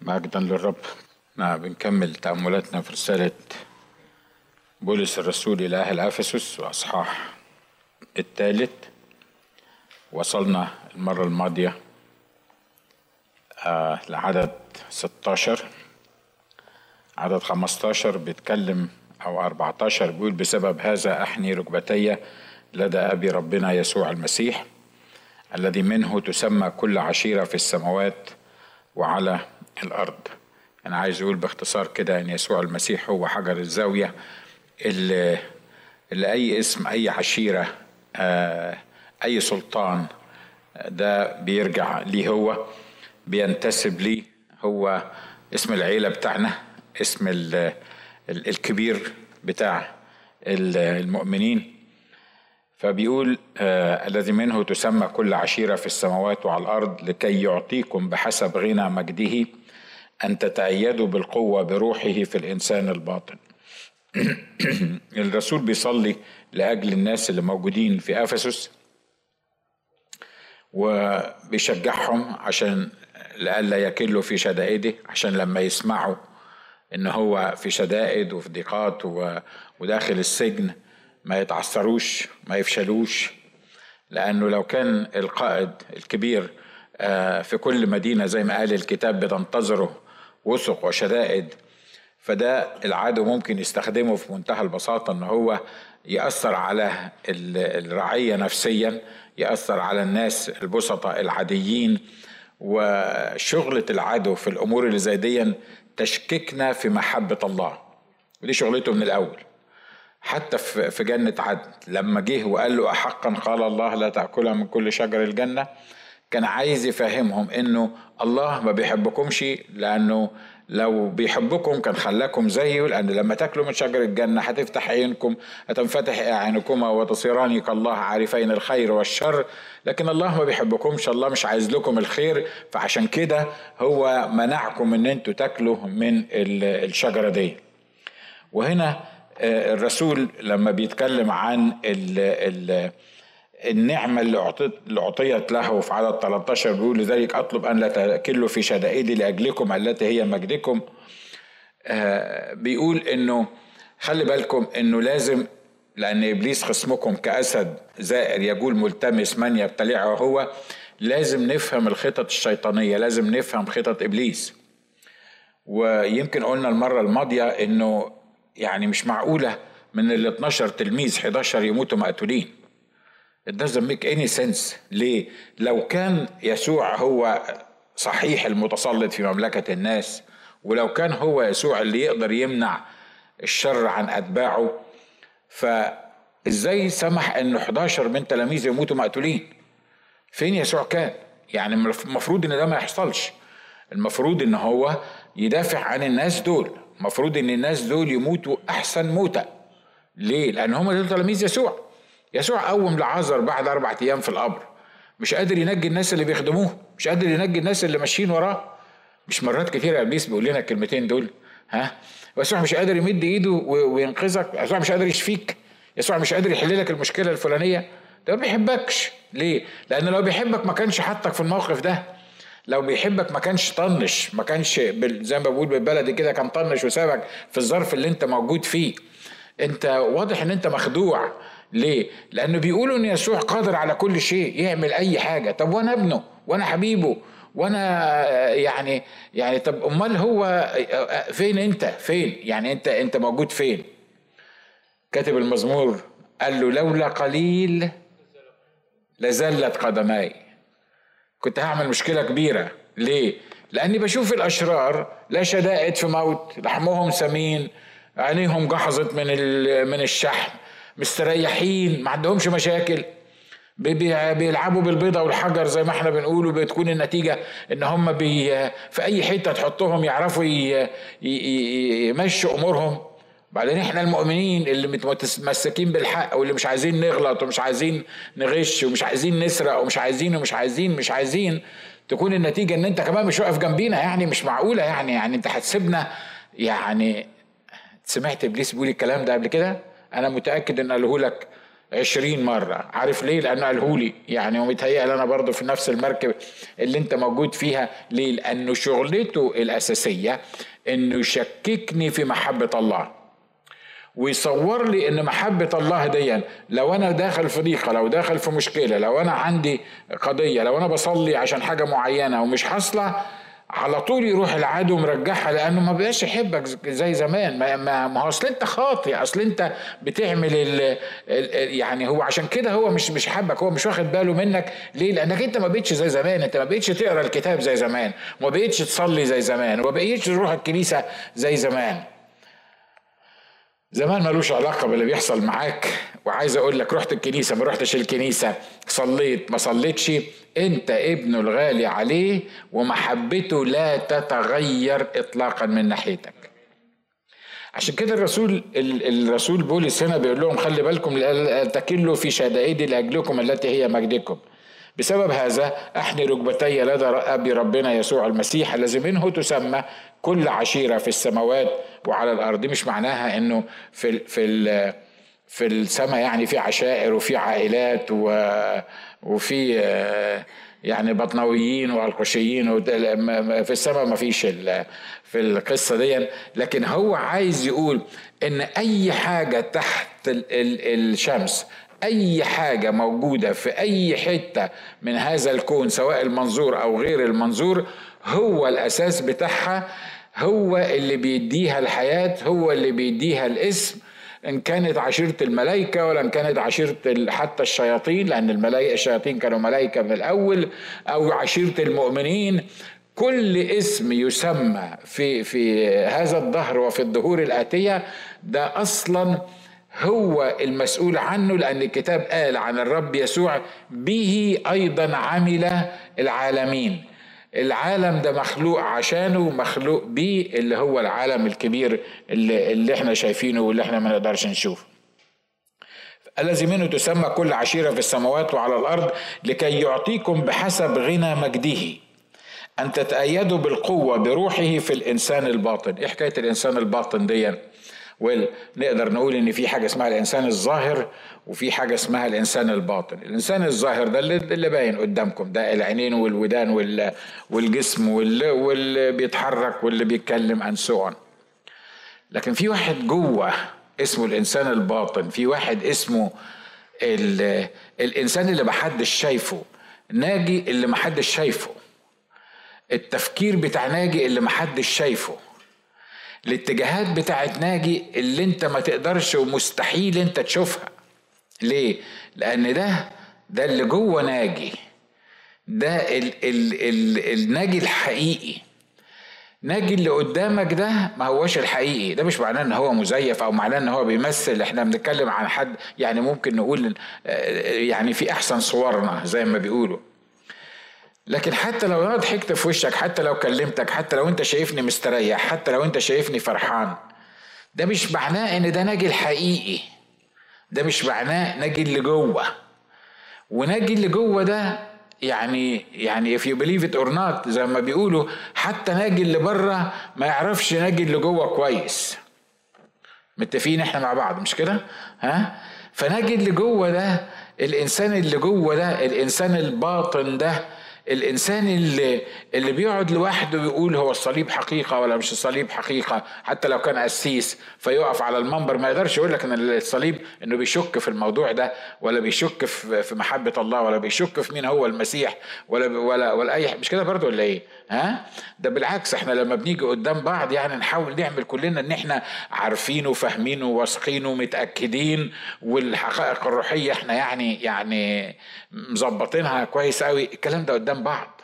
مجدا للرب. نعم بنكمل تأملاتنا في رسالة بولس الرسول إلى أهل أفسس وأصحاح الثالث. وصلنا المرة الماضية آه لعدد 16 عدد 15 بيتكلم أو 14 بيقول بسبب هذا أحني ركبتي لدى أبي ربنا يسوع المسيح الذي منه تسمى كل عشيرة في السماوات وعلى الأرض. أنا عايز أقول باختصار كده أن يسوع المسيح هو حجر الزاوية اللي, اللي أي اسم أي عشيرة أي سلطان ده بيرجع ليه هو بينتسب ليه هو. اسم العيلة بتاعنا اسم الكبير بتاع المؤمنين. فبيقول آه الذي منه تسمى كل عشيرة في السماوات وعلى الأرض لكي يعطيكم بحسب غنى مجده أن تتأيدوا بالقوة بروحه في الإنسان الباطن. الرسول بيصلي لأجل الناس اللي موجودين في أفسس وبيشجعهم عشان لئلا يكلوا في شدائده عشان لما يسمعوا إن هو في شدائد وفي ضيقات وداخل السجن ما يتعثروش ما يفشلوش. لأنه لو كان القائد الكبير في كل مدينة زي ما قال الكتاب بتنتظره وثق وشدائد فده العدو ممكن يستخدمه في منتهى البساطة إن هو يأثر على الرعية نفسيا يأثر على الناس البسطاء العاديين وشغلة العدو في الأمور اللي زي دي تشككنا في محبة الله. ودي شغلته من الأول. حتى في جنة عدن لما جه وقال له أحقا قال الله لا تأكلها من كل شجر الجنة كان عايز يفهمهم إنه الله ما بيحبكمش لأنه لو بيحبكم كان خلاكم زيه لأن لما تاكلوا من شجر الجنة هتفتح عينكم هتنفتح اعينكما وتصيران كالله عارفين الخير والشر. لكن الله ما بيحبكمش الله مش عايز لكم الخير. فعشان كده هو منعكم إن أنتوا تاكلوا من الشجرة دي. وهنا الرسول لما بيتكلم عن ال ال النعمة اللي أعطيت اللي أعطيت له في عدد 13 بيقول لذلك أطلب أن لا تكلوا في شدائدي لأجلكم التي هي مجدكم. بيقول إنه خلي بالكم إنه لازم لأن إبليس خصمكم كأسد زائر يقول ملتمس من يبتلعه هو لازم نفهم الخطط الشيطانية لازم نفهم خطط إبليس. ويمكن قلنا المرة الماضية إنه يعني مش معقولة من ال 12 تلميذ 11 يموتوا مقتولين. It doesn't make any sense ليه؟ لو كان يسوع هو صحيح المتسلط في مملكة الناس ولو كان هو يسوع اللي يقدر يمنع الشر عن أتباعه فإزاي سمح إن 11 من تلاميذه يموتوا مقتولين؟ فين يسوع كان؟ يعني المفروض إن ده ما يحصلش المفروض إن هو يدافع عن الناس دول المفروض إن الناس دول يموتوا أحسن موتة ليه لأن هم دول تلاميذ يسوع يسوع قوم لعازر بعد أربع أيام في القبر. مش قادر ينجي الناس اللي بيخدموه. مش قادر ينجي الناس اللي ماشيين وراه. مش مرات كتير إبليس بيقول لنا الكلمتين دول ها؟ يسوع مش قادر يمد إيده وينقذك. يسوع مش قادر يشفيك. يسوع مش قادر يحل لك المشكلة الفلانية. ده ما بيحبكش. ليه؟ لأن لو بيحبك ما كانش حطك في الموقف ده. لو بيحبك ما كانش طنش ما كانش زي ما بقول بالبلدي كده كان طنش وسابك في الظرف اللي أنت موجود فيه. أنت واضح إن أنت مخدوع. ليه؟ لأنه بيقولوا إن يسوع قادر على كل شيء يعمل أي حاجة. طب وأنا ابنه؟ وأنا حبيبه؟ وأنا يعني يعني طب أمال هو فين أنت؟ فين؟ يعني أنت أنت موجود فين؟ كاتب المزمور قال له لولا قليل لزلت قدماي. كنت هعمل مشكلة كبيرة. ليه؟ لأني بشوف الأشرار لا شدائد في موت لحمهم سمين عينيهم جحظت من من الشحم. مستريحين ما عندهمش مشاكل. بيلعبوا بالبيضة والحجر زي ما إحنا بنقول وبتكون النتيجة إن هم بي في أي حتة تحطهم يعرفوا يمشوا أمورهم. بعدين إحنا المؤمنين اللي متمسكين بالحق واللي مش عايزين نغلط ومش عايزين نغش ومش عايزين نسرق ومش عايزين ومش عايزين مش عايزين تكون النتيجة إن أنت كمان مش واقف جنبينا يعني مش معقولة يعني يعني أنت هتسيبنا. يعني سمعت إبليس بيقول الكلام ده قبل كده؟ أنا متأكد إن قاله لك عشرين مرة. عارف ليه؟ لأنه قالهولي يعني ومتهيأ أنا برضو في نفس المركب اللي أنت موجود فيها. ليه؟ لأنه شغلته الأساسية أنه يشككني في محبة الله. ويصور لي إن محبة الله دي لو أنا داخل في ضيقة لو داخل في مشكلة لو أنا عندي قضية لو أنا بصلي عشان حاجة معينة ومش حاصلة على طول يروح العدو مرجعها لأنه ما بقاش يحبك زي زمان. ما, ما هو أصل أنت خاطي أصل أنت بتعمل ال ال يعني هو عشان كده هو مش مش حبك هو مش واخد باله منك. ليه؟ لأنك أنت ما بقتش زي زمان. أنت ما بقتش تقرأ الكتاب زي زمان وما بقتش تصلي زي زمان وما بقتش تروح الكنيسة زي زمان. زمان ملوش علاقة باللي بيحصل معاك. وعايز أقول لك رحت الكنيسة ما رحتش الكنيسة. صليت ما صليتش. أنت ابنه الغالي عليه ومحبته لا تتغير اطلاقا من ناحيتك. عشان كده الرسول الرسول بولس هنا بيقول لهم خلي بالكم تكلوا في شدائد لأجلكم التي هي مجدكم. بسبب هذا احني ركبتي لدى ابي ربنا يسوع المسيح الذي منه تسمى كل عشيرة في السماوات وعلى الأرض. دي مش معناها إنه في في في السماء يعني في عشائر وفي عائلات وفي يعني بطنويين وألقشيين في السماء ما فيش في القصة دي لكن هو عايز يقول إن أي حاجة تحت الشمس أي حاجة موجودة في أي حتة من هذا الكون سواء المنظور أو غير المنظور هو الأساس بتاعها هو اللي بيديها الحياة هو اللي بيديها الاسم إن كانت عشيرة الملائكة ولا إن كانت عشيرة حتى الشياطين لأن الملائكه الشياطين كانوا ملائكة من الأول أو عشيرة المؤمنين. كل اسم يسمى في في هذا الدهر وفي الدهور الآتية ده أصلا هو المسؤول عنه لأن الكتاب قال عن الرب يسوع به أيضا عمل العالمين. العالم ده مخلوق عشانه مخلوق بيه اللي هو العالم الكبير اللي, اللي إحنا شايفينه واللي إحنا ما نقدرش نشوفه. الذي منه تسمى كل عشيرة في السماوات وعلى الأرض لكي يعطيكم بحسب غنى مجده. أن تتأيدوا بالقوة بروحه في الإنسان الباطن. إيه حكاية الإنسان الباطن دي نقدر نقول إن في حاجة اسمها الإنسان الظاهر وفي حاجة اسمها الإنسان الباطن. الإنسان الظاهر ده اللي باين قدامكم. ده العينين والودان والجسم واللي بيتحرك واللي بيتكلم عن سوء لكن في واحد جوه اسمه الإنسان الباطن في واحد اسمه الإنسان اللي محدش شايفه ناجي اللي محدش شايفه. التفكير بتاع ناجي اللي محدش شايفه. الاتجاهات بتاعت ناجي اللي انت ما تقدرش ومستحيل انت تشوفها. ليه؟ لأن ده ده اللي جوه ناجي. ده ال ال ال الناجي الحقيقي. ناجي اللي قدامك ده ما هوش الحقيقي. ده مش معناه إن هو مزيف أو معناه إن هو بيمثل. إحنا بنتكلم عن حد يعني ممكن نقول آه، يعني في أحسن صورنا زي ما بيقولوا. لكن حتى لو أنا ضحكت في وشك حتى لو كلمتك حتى لو انت شايفني مستريح حتى لو انت شايفني فرحان ده مش معناه إن ده ناجي الحقيقي. ده مش معناه ناجي اللي جوه. وناجي اللي جوه ده يعني يعني if you believe it or not زي ما بيقولوا حتى ناجي اللي بره ما يعرفش ناجي اللي جوه كويس. متفقين إحنا مع بعض مش كده؟ ها؟ فناجي اللي جوه ده الإنسان اللي جوه ده الإنسان الباطن ده الإنسان اللي اللي بيقعد لوحده ويقول هو الصليب حقيقة ولا مش الصليب حقيقة حتى لو كان قسيس فيقف على المنبر ما يقدرش يقول لك إن الصليب إنه بيشك في الموضوع ده ولا بيشك في محبة الله ولا بيشك في مين هو المسيح ولا ولا ولا أي مش كده برضه ولا إيه؟ ها؟ ده بالعكس إحنا لما بنيجي قدام بعض يعني نحاول نعمل كلنا إن إحنا عارفين وفاهمين وواثقين ومتاكدين والحقائق الروحية إحنا يعني يعني مظبطينها كويس قوي الكلام ده قدام بعض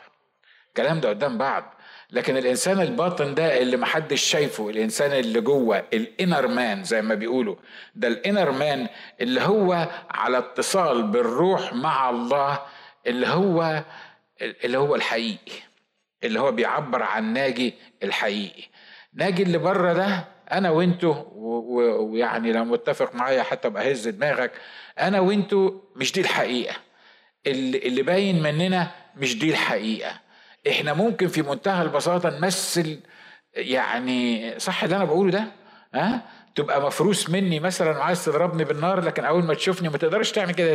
الكلام ده قدام بعض. لكن الإنسان الباطن ده اللي محدش شايفه الإنسان اللي جوه الإنر مان زي ما بيقولوا ده الإنر مان اللي هو على اتصال بالروح مع الله اللي هو اللي هو الحقيقي. اللي هو بيعبر عن ناجي الحقيقي. ناجي اللي بره ده أنا وانتو ويعني لو متفق معايا حتى بهز دماغك أنا وانتو مش دي الحقيقة. اللي, باين مننا مش دي الحقيقة. إحنا ممكن في منتهى البساطة نمثل يعني صح اللي أنا بقوله ده؟ ها؟ تبقى مفروس مني مثلا وعايز تضربني بالنار لكن أول ما تشوفني ما تقدرش تعمل كده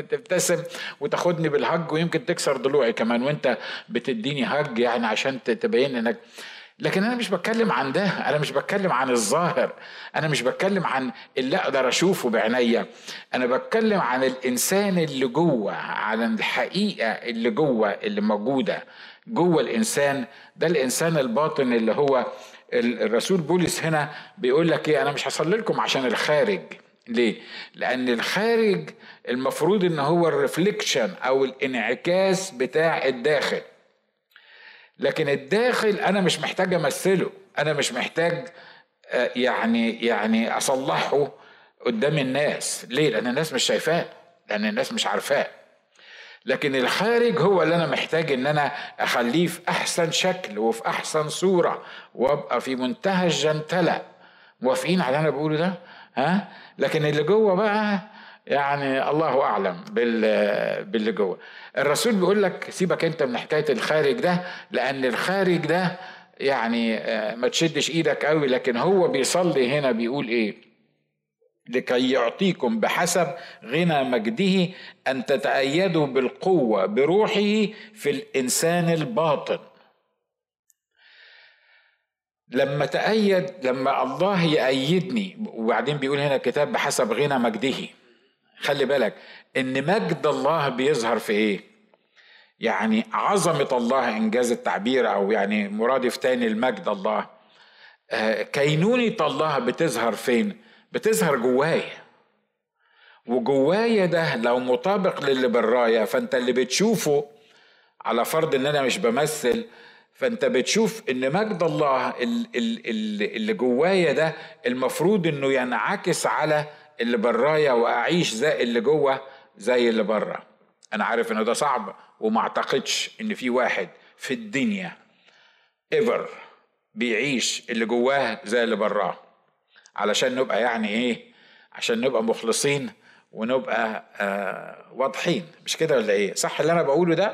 تبتسم وتاخدني بالهج ويمكن تكسر ضلوعي كمان وأنت بتديني هج يعني عشان تبين إنك لكن أنا مش بتكلم عن ده أنا مش بتكلم عن الظاهر أنا مش بتكلم عن اللي أقدر أشوفه بعينيا أنا بتكلم عن الإنسان اللي جوه عن الحقيقة اللي جوه اللي موجودة جوه الإنسان ده الإنسان الباطن اللي هو الرسول بولس هنا بيقول لك إيه أنا مش هصلي لكم عشان الخارج ليه؟ لأن الخارج المفروض إن هو الرفليكشن أو الانعكاس بتاع الداخل. لكن الداخل أنا مش محتاج أمثله، أنا مش محتاج آه، يعني يعني أصلحه قدام الناس، ليه؟ لأن الناس مش شايفاه، لأن الناس مش عارفاه. لكن الخارج هو اللي أنا محتاج إن أنا أخليه في أحسن شكل وفي أحسن صورة وأبقى في منتهى الجنتلة. موافقين على اللي أنا بقوله ده؟ ها؟ لكن اللي جوه بقى يعني الله أعلم باللي جوه. الرسول بيقول لك سيبك أنت من حكاية الخارج ده لأن الخارج ده يعني آه، ما تشدش إيدك قوي لكن هو بيصلي هنا بيقول إيه؟ لكي يعطيكم بحسب غنى مجده أن تتأيدوا بالقوة بروحه في الإنسان الباطن. لما تأيد لما الله يأيدني وبعدين بيقول هنا الكتاب بحسب غنى مجده. خلي بالك إن مجد الله بيظهر في إيه؟ يعني عظمة الله إنجاز التعبير أو يعني مرادف تاني المجد الله. آه، كينونة الله بتظهر فين؟ بتظهر جوايا. وجوايا ده لو مطابق للي برايا فانت اللي بتشوفه على فرض إن أنا مش بمثل فانت بتشوف إن مجد الله اللي جوايا ده المفروض إنه ينعكس على اللي برايا وأعيش زي اللي جوه زي اللي بره أنا عارف ان ده صعب وما أعتقدش إن في واحد في الدنيا ايفر بيعيش اللي جواه زي اللي براه. علشان نبقى يعني إيه عشان نبقى مخلصين ونبقى آه واضحين. مش كده ولا إيه؟ صح اللي أنا بقوله ده؟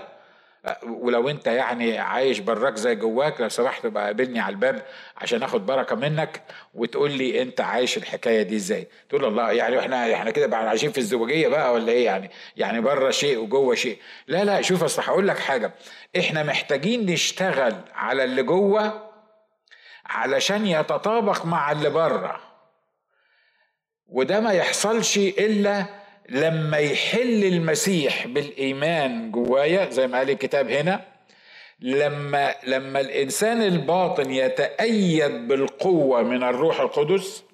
ولو أنت يعني عايش براك زي جواك لو سمحت بقى قابلني على الباب عشان آخد بركة منك وتقول لي أنت عايش الحكاية دي إزاي. تقول الله يعني إحنا إحنا كده بقى عايشين في الزوجيه بقى ولا إيه؟ يعني يعني بره شيء وجوه شيء. لا لا شوف اصل هقول لك حاجة. إحنا محتاجين نشتغل على اللي جوه علشان يتطابق مع اللي بره. وده ما يحصلش إلا لما يحل المسيح بالإيمان جوايا زي ما قال الكتاب هنا. لما لما الإنسان الباطن يتأيد بالقوة من الروح القدس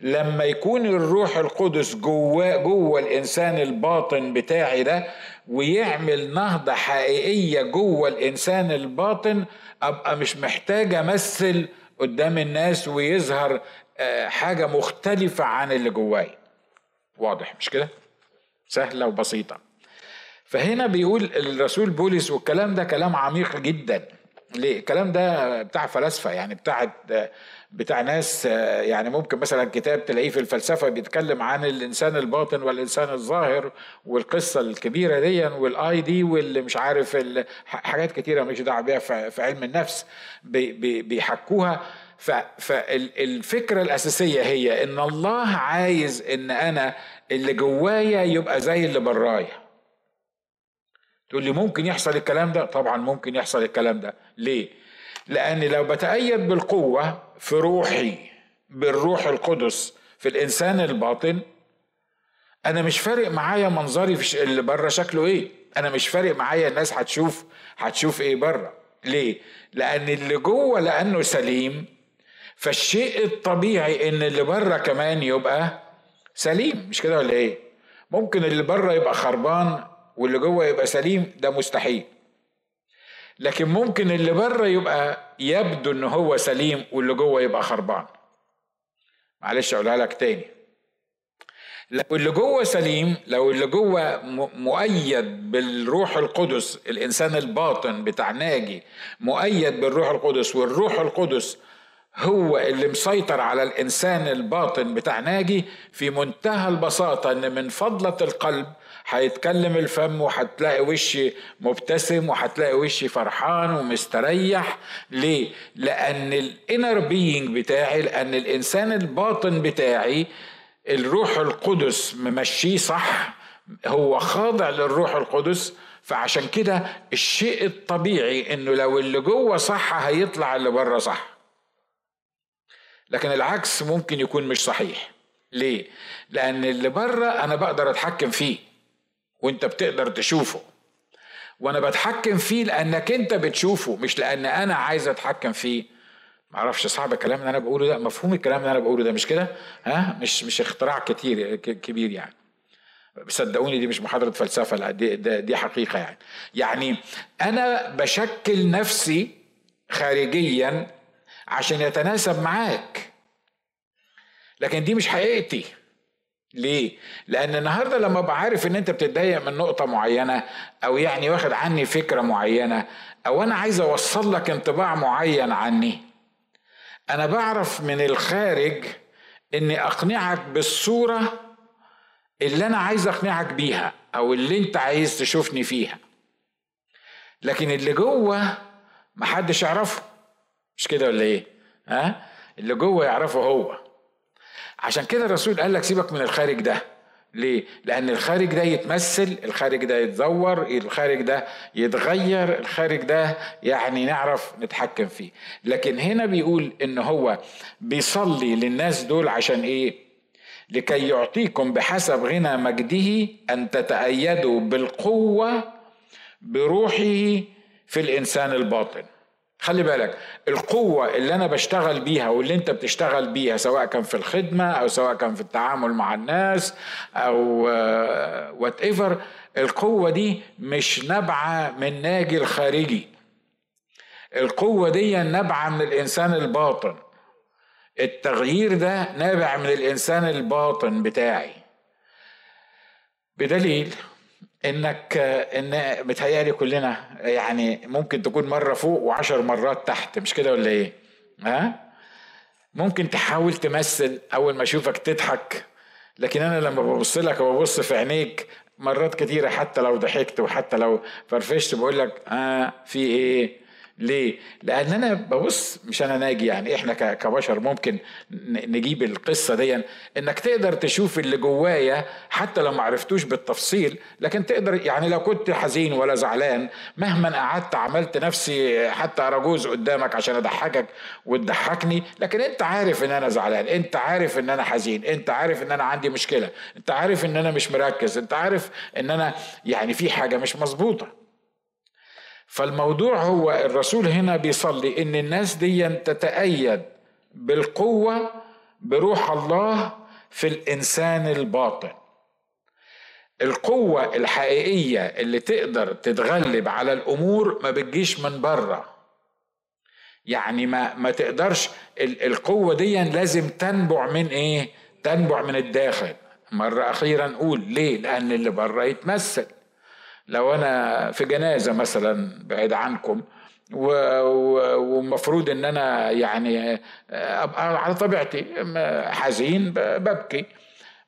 لما يكون الروح القدس جوه جوه الإنسان الباطن بتاعي ده ويعمل نهضة حقيقية جوه الإنسان الباطن أبقى مش محتاج أمثل قدام الناس ويظهر حاجة مختلفة عن اللي جواي واضح مش كده؟ سهلة وبسيطة. فهنا بيقول الرسول بولس والكلام ده كلام عميق جدا. ليه؟ الكلام ده بتاع فلاسفة يعني بتاع بتاع ناس آه، يعني ممكن مثلا كتاب تلاقيه في الفلسفة بيتكلم عن الإنسان الباطن والإنسان الظاهر والقصة الكبيرة دي والآي دي واللي مش عارف حاجات كتيرة مش دعوة بيها في علم النفس بيحكوها. فالفكرة الأساسية هي إن الله عايز إن أنا اللي جوايا يبقى زي اللي برايا. تقول لي ممكن يحصل الكلام ده؟ طبعا ممكن يحصل الكلام ده. ليه؟ لأن لو بتأيد بالقوة في روحي بالروح القدس في الإنسان الباطن أنا مش فارق معايا منظري في اللي بره شكله إيه. أنا مش فارق معايا الناس هتشوف هتشوف إيه بره ليه؟ لأن اللي جوه لأنه سليم فالشيء الطبيعي إن اللي بره كمان يبقى سليم مش كده ولا إيه؟ ممكن اللي بره يبقى خربان واللي جوه يبقى سليم ده مستحيل. لكن ممكن اللي بره يبقى يبدو إن هو سليم واللي جوه يبقى خربان. معلش أقولها لك تاني. لو اللي جوه سليم لو اللي جوه مؤيد بالروح القدس الإنسان الباطن بتاع ناجي مؤيد بالروح القدس والروح القدس هو اللي مسيطر على الإنسان الباطن بتاع ناجي في منتهى البساطة إن من فضلة القلب هيتكلم الفم وهتلاقي وشي مبتسم وهتلاقي وشي فرحان ومستريح. ليه؟ لأن الانر بينج بتاعي لأن الإنسان الباطن بتاعي الروح القدس ممشيه صح هو خاضع للروح القدس. فعشان كده الشيء الطبيعي إنه لو اللي جوه صح هيطلع اللي بره صح. لكن العكس ممكن يكون مش صحيح. ليه؟ لأن اللي بره أنا بقدر أتحكم فيه وأنت بتقدر تشوفه. وأنا بتحكم فيه لأنك أنت بتشوفه مش لأن أنا عايز أتحكم فيه. معرفش صعب الكلام اللي أنا بقوله ده. مفهوم الكلام اللي أنا بقوله ده مش كده؟ ها؟ مش مش اختراع كتير كبير يعني. صدقوني دي مش محاضرة فلسفة لا دي, دي حقيقة يعني. يعني أنا بشكل نفسي خارجيا عشان يتناسب معاك. لكن دي مش حقيقتي. ليه؟ لأن النهاردة لما أبقى عارف إن أنت بتتضايق من نقطة معينة أو يعني واخد عني فكرة معينة أو أنا عايز أوصل لك انطباع معين عني أنا بعرف من الخارج إني أقنعك بالصورة اللي أنا عايز أقنعك بيها أو اللي أنت عايز تشوفني فيها. لكن اللي جوه محدش يعرفه. مش كده ولا إيه؟ ها؟ اللي جوه يعرفه هو عشان كده الرسول قال لك سيبك من الخارج ده ليه؟ لأن الخارج ده يتمثل، الخارج ده يتزور، الخارج ده يتغير، الخارج ده يعني نعرف نتحكم فيه. لكن هنا بيقول إن هو بيصلي للناس دول عشان إيه؟ لكي يعطيكم بحسب غنى مجده أن تتأيدوا بالقوة بروحه في الإنسان الباطن. خلي بالك القوة اللي أنا بشتغل بيها واللي أنت بتشتغل بيها سواء كان في الخدمة أو سواء كان في التعامل مع الناس أو وات ايفر القوة دي مش نابعة من ناجي الخارجي. القوة دي نابعة من الإنسان الباطن. التغيير ده نابع من الإنسان الباطن بتاعي. بدليل إنك إن متهيألي كلنا يعني ممكن تكون مرة فوق وعشر مرات تحت مش كده ولا إيه؟ ها؟ ممكن تحاول تمثل أول ما أشوفك تضحك لكن أنا لما ببص لك وببص في عينيك مرات كتيرة حتى لو ضحكت وحتى لو فرفشت بقول لك آه في إيه؟ ليه؟ لأن أنا ببص مش أنا ناجي يعني إحنا كبشر ممكن نجيب القصة دي إنك تقدر تشوف اللي جوايا حتى لو ما عرفتوش بالتفصيل لكن تقدر يعني لو كنت حزين ولا زعلان مهما قعدت عملت نفسي حتى أرجوز قدامك عشان أضحكك وتضحكني لكن أنت عارف إن أنا زعلان أنت عارف إن أنا حزين أنت عارف إن أنا عندي مشكلة أنت عارف إن أنا مش مركز أنت عارف إن أنا يعني في حاجة مش مظبوطة فالموضوع هو الرسول هنا بيصلي إن الناس دي تتأيد بالقوة بروح الله في الإنسان الباطن القوة الحقيقية اللي تقدر تتغلب على الأمور ما بتجيش من بره يعني ما ما تقدرش القوة دي لازم تنبع من إيه؟ تنبع من الداخل مرة أخيرا نقول ليه؟ لأن اللي بره يتمثل لو أنا في جنازة مثلا بعيد عنكم ومفروض إن أنا يعني أبقى على طبيعتي حزين ببكي.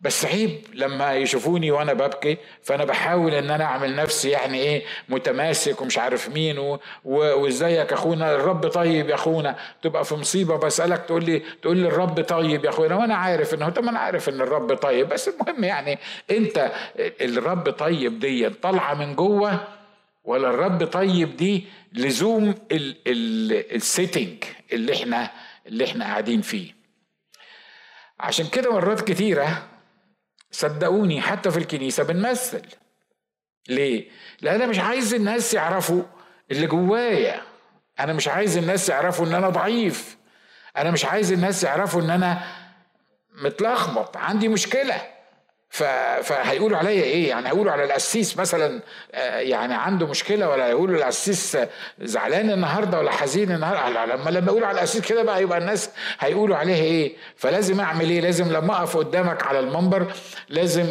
بس عيب لما يشوفوني وأنا ببكي فأنا بحاول إن أنا أعمل نفسي يعني إيه متماسك ومش عارف مين وإزيك أخونا؟ الرب طيب يا أخونا. تبقى في مصيبة بسألك تقول لي تقول لي الرب طيب يا أخونا. وأنا عارف إنه طب أنا عارف إن الرب طيب. بس المهم يعني أنت الرب طيب دي طالعة من جوه ولا الرب طيب دي لزوم السيتنج اللي إحنا اللي إحنا قاعدين فيه. عشان كده مرات كتيرة صدقوني حتى في الكنيسة بنمثل. ليه؟ لأن أنا مش عايز الناس يعرفوا اللي جوايا. أنا مش عايز الناس يعرفوا إن أنا ضعيف. أنا مش عايز الناس يعرفوا إن أنا متلخبط. عندي مشكلة. فهيقولوا عليا إيه؟ يعني هيقولوا على القسيس مثلا يعني عنده مشكلة ولا هيقولوا القسيس زعلان النهارده ولا حزين النهارده؟ لما لما يقولوا على القسيس كده بقى يبقى الناس هيقولوا عليه إيه؟ فلازم اعمل إيه؟ لازم لما اقف قدامك على المنبر لازم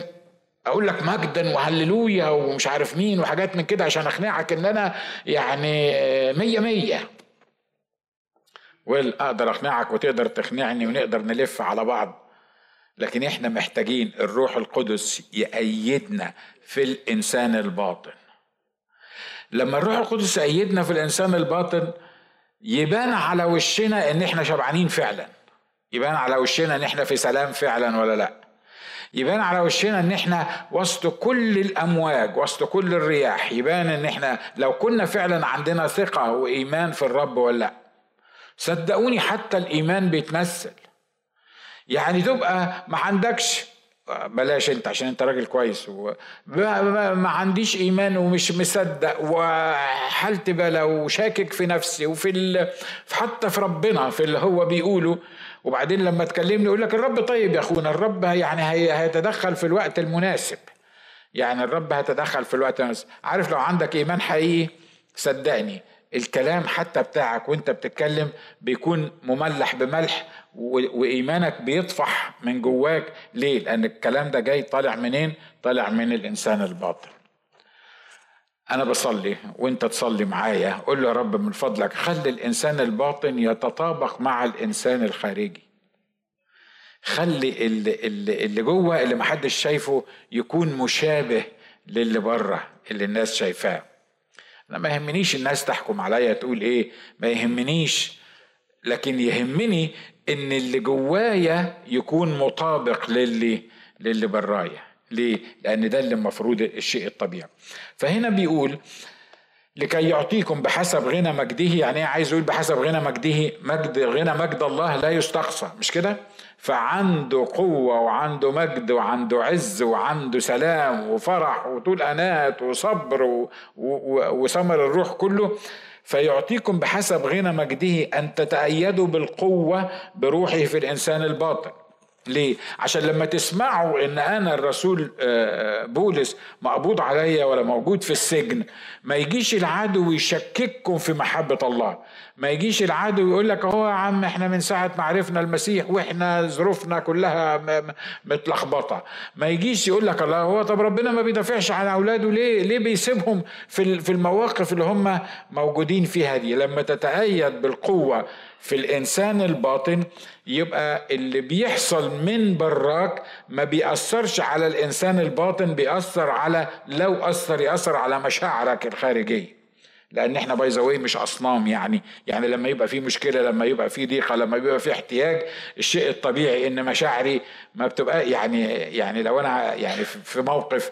أقول لك مجدا وهللويا ومش عارف مين وحاجات من كده عشان اقنعك ان أنا يعني مية مية. ويل أقدر اقنعك وتقدر تقنعني ونقدر نلف على بعض. لكن إحنا محتاجين الروح القدس يأيدنا في الإنسان الباطن. لما الروح القدس يأيدنا في الإنسان الباطن يبان على وشنا إن إحنا شبعانين فعلا. يبان على وشنا إن إحنا في سلام فعلا ولا لأ. يبان على وشنا إن إحنا وسط كل الأمواج وسط كل الرياح يبان إن إحنا لو كنا فعلا عندنا ثقة وإيمان في الرب ولا لأ. صدقوني حتى الإيمان بيتمثل. يعني تبقى ما عندكش بلاش انت عشان انت راجل كويس و... ما عنديش ايمان ومش مصدق وحالتي بلا وشاكك في نفسي وفي ال... حتى في ربنا في اللي هو بيقوله. وبعدين لما تكلمني يقول لك الرب طيب يا اخونا الرب يعني هيتدخل في الوقت المناسب. يعني الرب هيتدخل في الوقت المناسب. عارف لو عندك ايمان حقيقي؟ صدقني الكلام حتى بتاعك وانت بتتكلم بيكون مملح بملح وإيمانك بيطفح من جواك. ليه؟ لأن الكلام ده جاي طالع منين؟ طالع من الإنسان الباطن. أنا بصلي وأنت تصلي معايا. قول له يا رب من فضلك خلي الإنسان الباطن يتطابق مع الإنسان الخارجي. خلي اللي, اللي, اللي جوه اللي محدش شايفه يكون مشابه للي بره اللي الناس شايفاه. أنا ما يهمنيش الناس تحكم عليا تقول إيه ما يهمنيش لكن يهمني إن اللي جوايا يكون مطابق للي للي برايا. ليه؟ لأن ده اللي المفروض الشيء الطبيعي. فهنا بيقول لكي يعطيكم بحسب غنى مجده يعني إيه؟ عايز يقول بحسب غنى مجده مجد غنى مجد الله لا يستقصى. مش كده؟ فعنده قوة وعنده مجد وعنده عز وعنده سلام وفرح وطول أنات وصبر وثمر الروح كله. فيعطيكم بحسب غنى مجده أن تتأيدوا بالقوة بروحه في الإنسان الباطن. ليه؟ عشان لما تسمعوا إن أنا الرسول آه، آه، بولس مقبوض عليا ولا موجود في السجن ما يجيش العدو يشكككم في محبة الله. ما يجيش العدو يقول لك أهو يا عم إحنا من ساعة ما عرفنا المسيح وإحنا ظروفنا كلها متلخبطة. ما يجيش يقول لك الله هو طب ربنا ما بيدافعش عن أولاده ليه ليه بيسيبهم في المواقف اللي هم موجودين فيها دي؟ لما تتأيد بالقوة في الإنسان الباطن يبقى اللي بيحصل من براك ما بيأثرش على الإنسان الباطن بيأثر على لو أثر يأثر على مشاعرك الخارجية. لأن إحنا باي ذا مش أصنام يعني. يعني لما يبقى في مشكلة لما يبقى في ضيقة لما يبقى في احتياج الشيء الطبيعي إن مشاعري ما بتبقى يعني يعني لو أنا يعني في موقف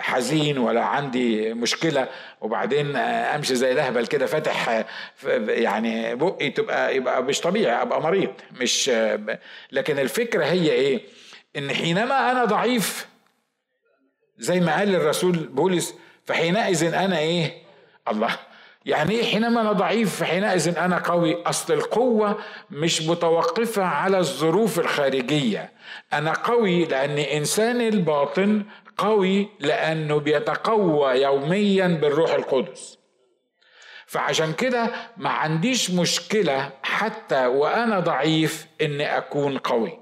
حزين ولا عندي مشكلة وبعدين آه، أمشي زي الأهبل كده فاتح آه، يعني بقي تبقى يبقى مش طبيعي أبقى مريض. مش لكن الفكرة هي إيه؟ إن حينما أنا ضعيف زي ما قال الرسول بولس فحينئذ أنا إيه؟ الله. يعني إيه حينما أنا ضعيف؟ حينئذ أنا قوي. أصل القوة مش متوقفة على الظروف الخارجية. أنا قوي لأن إنسان الباطن قوي لأنه بيتقوى يوميا بالروح القدس. فعشان كده ما عنديش مشكلة حتى وأنا ضعيف إني أكون قوي.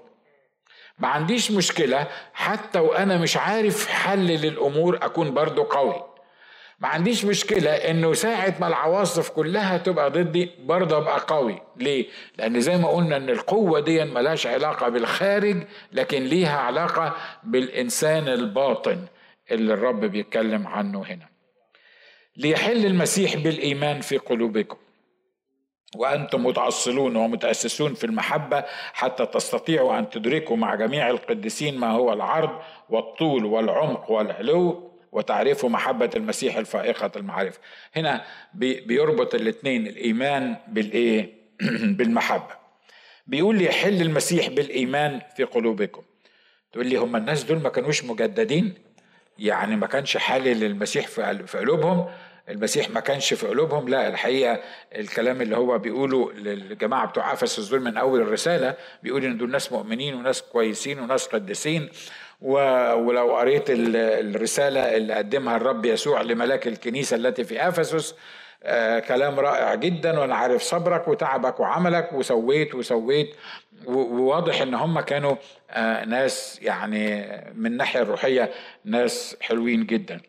ما عنديش مشكلة حتى وأنا مش عارف حل للأمور أكون برضو قوي. ما عنديش مشكلة إنه ساعة ما العواصف كلها تبقى ضدي برضه أبقى قوي. ليه؟ لأن زي ما قلنا إن القوة دي ملهاش علاقة بالخارج لكن ليها علاقة بالإنسان الباطن اللي الرب بيتكلم عنه هنا. ليحل المسيح بالإيمان في قلوبكم. وأنتم متعصلون ومتأسسون في المحبة حتى تستطيعوا أن تدركوا مع جميع القديسين ما هو العرض والطول والعمق والعلو. وتعريف محبة المسيح الفائقة المعرفة. هنا بيربط الاثنين الإيمان بالإيه؟ بالمحبة. بيقول لي يحل المسيح بالإيمان في قلوبكم. تقول لي هم الناس دول ما كانوش مجددين؟ يعني ما كانش حالل المسيح في قلوبهم؟ المسيح ما كانش في قلوبهم؟ لا الحقيقة الكلام اللي هو بيقوله للجماعة بتوع أفسس دول من أول الرسالة بيقول إن دول ناس مؤمنين وناس كويسين وناس قديسين. ولو قريت الرسالة اللي قدمها الرب يسوع لملاك الكنيسة التي في أفسس آه كلام رائع جدا وأنا عارف صبرك وتعبك وعملك وسويت وسويت وواضح إن هم كانوا آه ناس يعني من الناحية الروحية ناس حلوين جدا.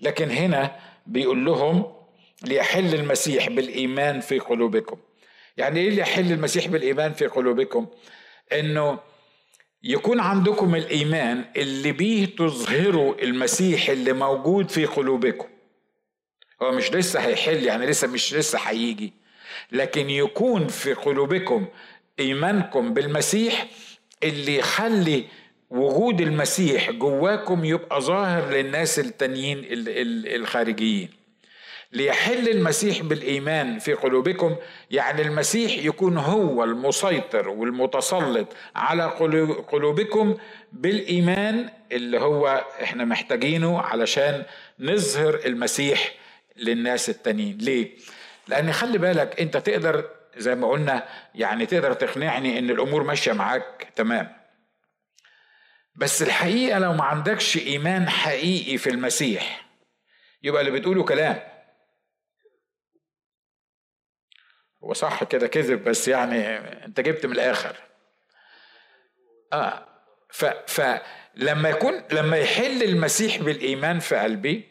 لكن هنا بيقول لهم ليحل المسيح بالإيمان في قلوبكم. يعني إيه اللي يحل المسيح بالإيمان في قلوبكم؟ إنه يكون عندكم الإيمان اللي بيه تظهروا المسيح اللي موجود في قلوبكم. هو مش لسه هيحل يعني لسه مش لسه هيجي. لكن يكون في قلوبكم إيمانكم بالمسيح اللي يخلي وجود المسيح جواكم يبقى ظاهر للناس التانيين الخارجيين. ليحل المسيح بالإيمان في قلوبكم. يعني المسيح يكون هو المسيطر والمتسلط على قلوبكم بالإيمان اللي هو إحنا محتاجينه علشان نظهر المسيح للناس التانيين. ليه؟ لأن خلي بالك أنت تقدر زي ما قلنا يعني تقدر تقنعني إن الأمور ماشية معاك تمام. بس الحقيقة لو ما عندكش إيمان حقيقي في المسيح يبقى اللي بتقوله كلام. هو صح كده كذب بس يعني انت جبت من الآخر. آه ف فلما يكون لما يحل المسيح بالإيمان في قلبي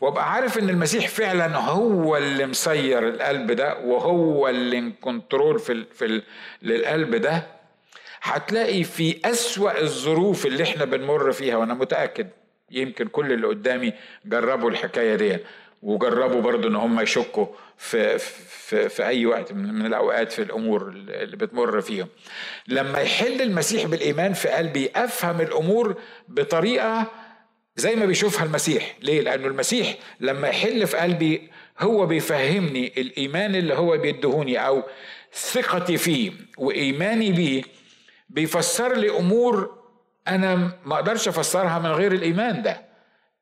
وأبقى عارف إن المسيح فعلا هو اللي مسير القلب ده وهو اللي كنترول في في للقلب ده هتلاقي في أسوأ الظروف اللي إحنا بنمر فيها وأنا متأكد يمكن كل اللي قدامي جربوا الحكاية دي وجربوا برضو إن هم يشكوا في, في, في أي وقت من الأوقات في الأمور اللي بتمر فيهم. لما يحل المسيح بالإيمان في قلبي أفهم الأمور بطريقة زي ما بيشوفها المسيح. ليه؟ لأنه المسيح لما يحل في قلبي هو بيفهمني الإيمان اللي هو بيدهوني أو ثقتي فيه وإيماني بيه بيفسر لي أمور أنا ما أقدرش أفسرها من غير الإيمان ده.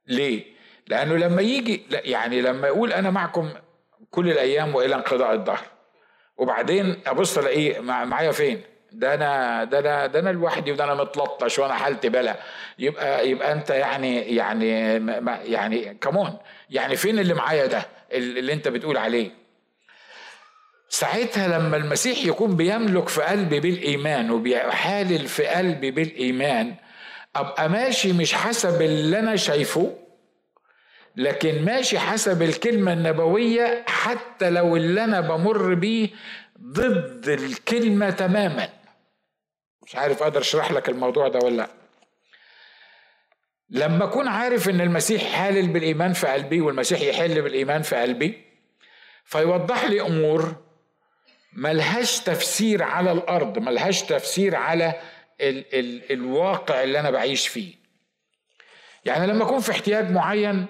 ليه؟ لأنه لما يجي يعني لما يقول أنا معكم كل الأيام وإلى انقضاء الدهر وبعدين أبص ألاقيه معايا فين؟ ده أنا ده أنا ده أنا لوحدي وده أنا متلطش وأنا حالتي بلا. يبقى يبقى أنت يعني يعني يعني كمون يعني فين اللي معايا ده؟ اللي أنت بتقول عليه. ساعتها لما المسيح يكون بيملك في قلبي بالإيمان وبيحالل في قلبي بالإيمان أبقى ماشي مش حسب اللي أنا شايفه لكن ماشي حسب الكلمة النبوية حتى لو اللي أنا بمر بيه ضد الكلمة تماما. مش عارف أقدر أشرح لك الموضوع ده ولا لأ. لما أكون عارف إن المسيح حالل بالإيمان في قلبي والمسيح يحل بالإيمان في قلبي فيوضح لي أمور ملهاش تفسير على الأرض ملهاش تفسير على ال ال الواقع اللي أنا بعيش فيه. يعني لما أكون في احتياج معين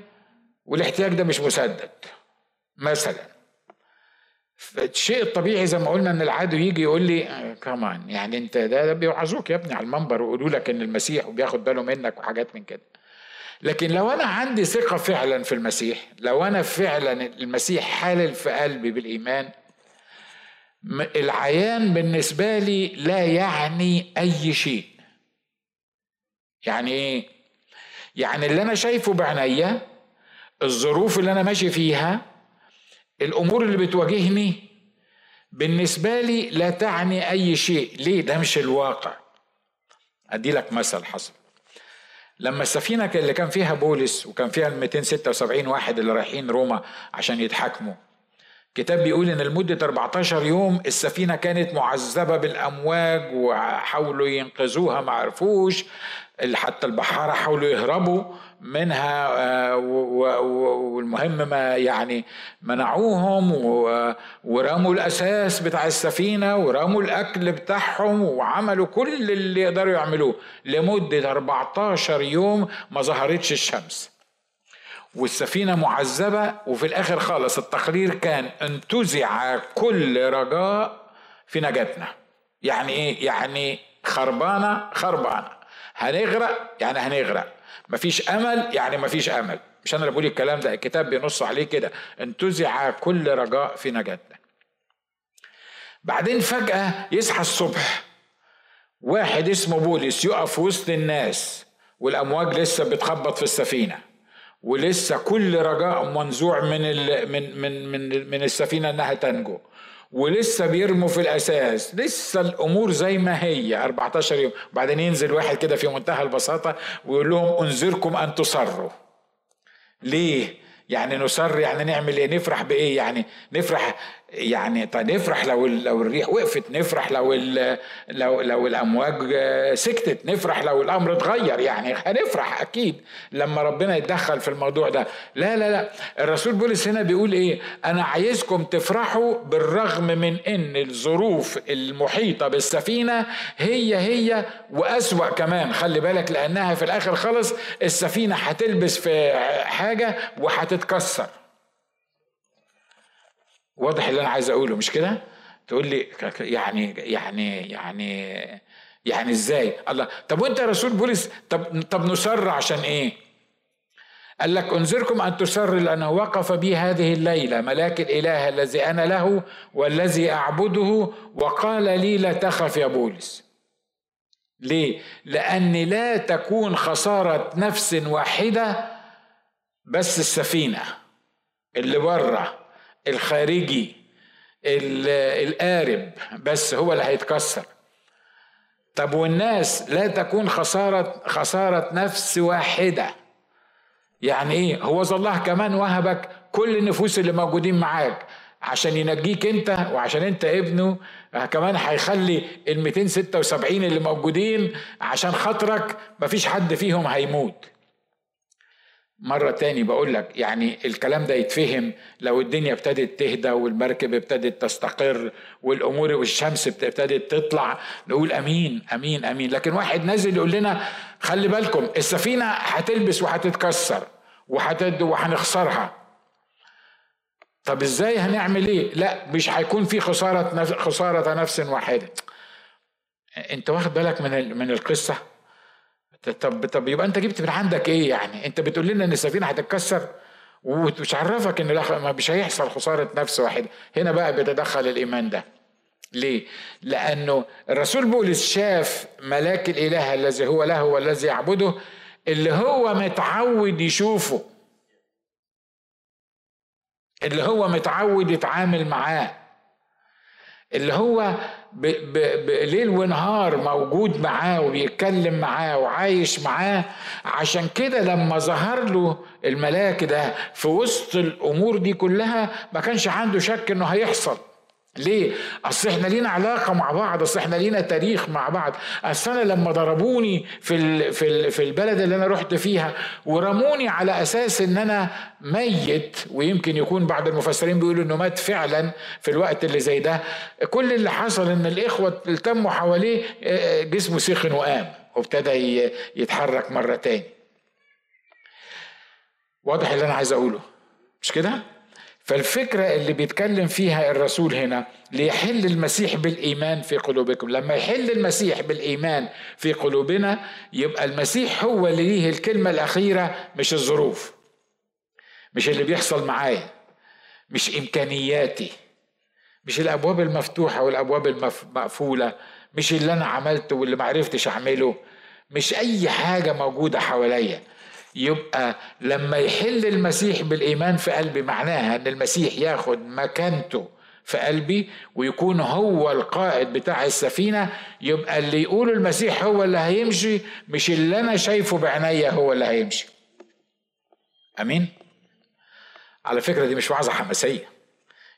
والاحتياج ده مش مسدد. مثلا الشيء الطبيعي زي ما قلنا إن العدو يجي يقول لي كمان يعني أنت ده بيوعظوك يا ابني على المنبر ويقولوا لك إن المسيح وبياخد باله منك وحاجات من كده. لكن لو أنا عندي ثقة فعلا في المسيح لو أنا فعلا المسيح حالل في قلبي بالإيمان العيان بالنسبة لي لا يعني أي شيء. يعني إيه؟ يعني اللي أنا شايفه بعينيا الظروف اللي أنا ماشي فيها الأمور اللي بتواجهني بالنسبة لي لا تعني أي شيء. ليه؟ ده مش الواقع. أدي لك مثل حصل. لما السفينة اللي كان فيها بولس وكان فيها ال 276 واحد اللي رايحين روما عشان يتحاكموا كتاب بيقول إن لمدة 14 يوم السفينة كانت معذبة بالأمواج وحاولوا ينقذوها ما عرفوش حتى البحارة حاولوا يهربوا. منها آه، والمهم ما يعني منعوهم ورموا الأساس بتاع السفينة ورموا الأكل بتاعهم وعملوا كل اللي يقدروا يعملوه لمدة 14 يوم ما ظهرتش الشمس. والسفينة معذبة وفي الآخر خالص التقرير كان انتزع كل رجاء في نجاتنا. يعني إيه؟ يعني خربانة خربانة. هنغرق؟ يعني هنغرق. مفيش أمل يعني مفيش أمل. مش أنا اللي بقول الكلام ده الكتاب بينص عليه كده. انتزع كل رجاء في نجاتنا. بعدين فجأة يصحى الصبح واحد اسمه بولس يقف وسط الناس والأمواج لسه بتخبط في السفينة ولسه كل رجاء منزوع من من من من من السفينة إنها تنجو. ولسه بيرموا في الأساس. لسه الأمور زي ما هي. 14 يوم. بعدين ينزل واحد كده في منتهى البساطة ويقول لهم أنذركم أن تصروا. ليه؟ يعني نصر يعني نعمل إيه؟ نفرح بإيه؟ يعني نفرح يعني طيب نفرح لو لو الريح وقفت نفرح لو لو لو الأمواج سكتت نفرح لو الأمر اتغير يعني. هنفرح أكيد لما ربنا يتدخل في الموضوع ده. لا لا لا. الرسول بولس هنا بيقول إيه؟ أنا عايزكم تفرحوا بالرغم من إن الظروف المحيطة بالسفينة هي هي وأسوأ كمان. خلي بالك لأنها في الآخر خالص السفينة هتلبس في حاجة وهتتكسر. واضح اللي أنا عايز أقوله مش كده؟ تقول لي يعني يعني يعني يعني إزاي؟ الله طب وأنت يا رسول بولس طب طب نسر عشان إيه؟ قال لك أنذركم أن تسر لأنه وقف بي هذه الليلة ملاك الإله الذي أنا له والذي أعبده وقال لي لا تخف يا بولس. ليه؟ لأن لا تكون خسارة نفس واحدة بس السفينة اللي بره. الخارجي القارب بس هو اللي هيتكسر. طب والناس لا تكون خسارة خسارة نفس واحدة. يعني إيه؟ هو الله كمان وهبك كل النفوس اللي موجودين معاك عشان ينجيك أنت وعشان أنت ابنه. كمان هيخلي ال 276 اللي موجودين عشان خاطرك مفيش حد فيهم هيموت. مرة تاني بقول لك يعني الكلام ده يتفهم لو الدنيا ابتدت تهدى والمركب ابتدت تستقر والأمور والشمس ابتدت تطلع نقول أمين أمين أمين. لكن واحد نازل يقول لنا خلي بالكم السفينة هتلبس وهتتكسر وهتد وهنخسرها. طب إزاي هنعمل إيه؟ لا مش هيكون في خسارة نفس خسارة نفس واحدة. أنت واخد بالك من من القصة؟ طب طب يبقى انت جبت من عندك إيه يعني؟ انت بتقول لنا ان السفينة هتتكسر ومش عرفك ان ما مش هيحصل خسارة نفس واحدة. هنا بقى بيتدخل الإيمان ده. ليه؟ لأنه الرسول بولس شاف ملاك الإله الذي هو له والذي يعبده اللي هو متعود يشوفه. اللي هو متعود يتعامل معاه. اللي هو ب ب ب ليل ونهار موجود معاه وبيتكلم معاه وعايش معاه. عشان كده لما ظهر له الملاك ده في وسط الأمور دي كلها ما كانش عنده شك إنه هيحصل. ليه؟ أصل إحنا لينا علاقة مع بعض، أصل إحنا لينا تاريخ مع بعض، أصل أنا لما ضربوني في في في البلد اللي أنا رحت فيها ورموني على أساس إن أنا ميت ويمكن يكون بعض المفسرين بيقولوا إنه مات فعلا في الوقت اللي زي ده، كل اللي حصل إن الإخوة التموا حواليه جسمه سخن وقام وابتدى يتحرك مرة تاني. واضح اللي أنا عايز أقوله مش كده؟ فالفكرة اللي بيتكلم فيها الرسول هنا ليحل المسيح بالإيمان في قلوبكم. لما يحل المسيح بالإيمان في قلوبنا يبقى المسيح هو اللي ليه الكلمة الأخيرة مش الظروف. مش اللي بيحصل معايا. مش إمكانياتي. مش الأبواب المفتوحة والأبواب المقفولة مش اللي أنا عملته واللي معرفتش أعمله. مش أي حاجة موجودة حواليا. يبقى لما يحل المسيح بالإيمان في قلبي معناها إن المسيح ياخد مكانته في قلبي ويكون هو القائد بتاع السفينة يبقى اللي يقول المسيح هو اللي هيمشي مش اللي أنا شايفه بعينيا هو اللي هيمشي. آمين؟ على فكرة دي مش وعظة حماسية.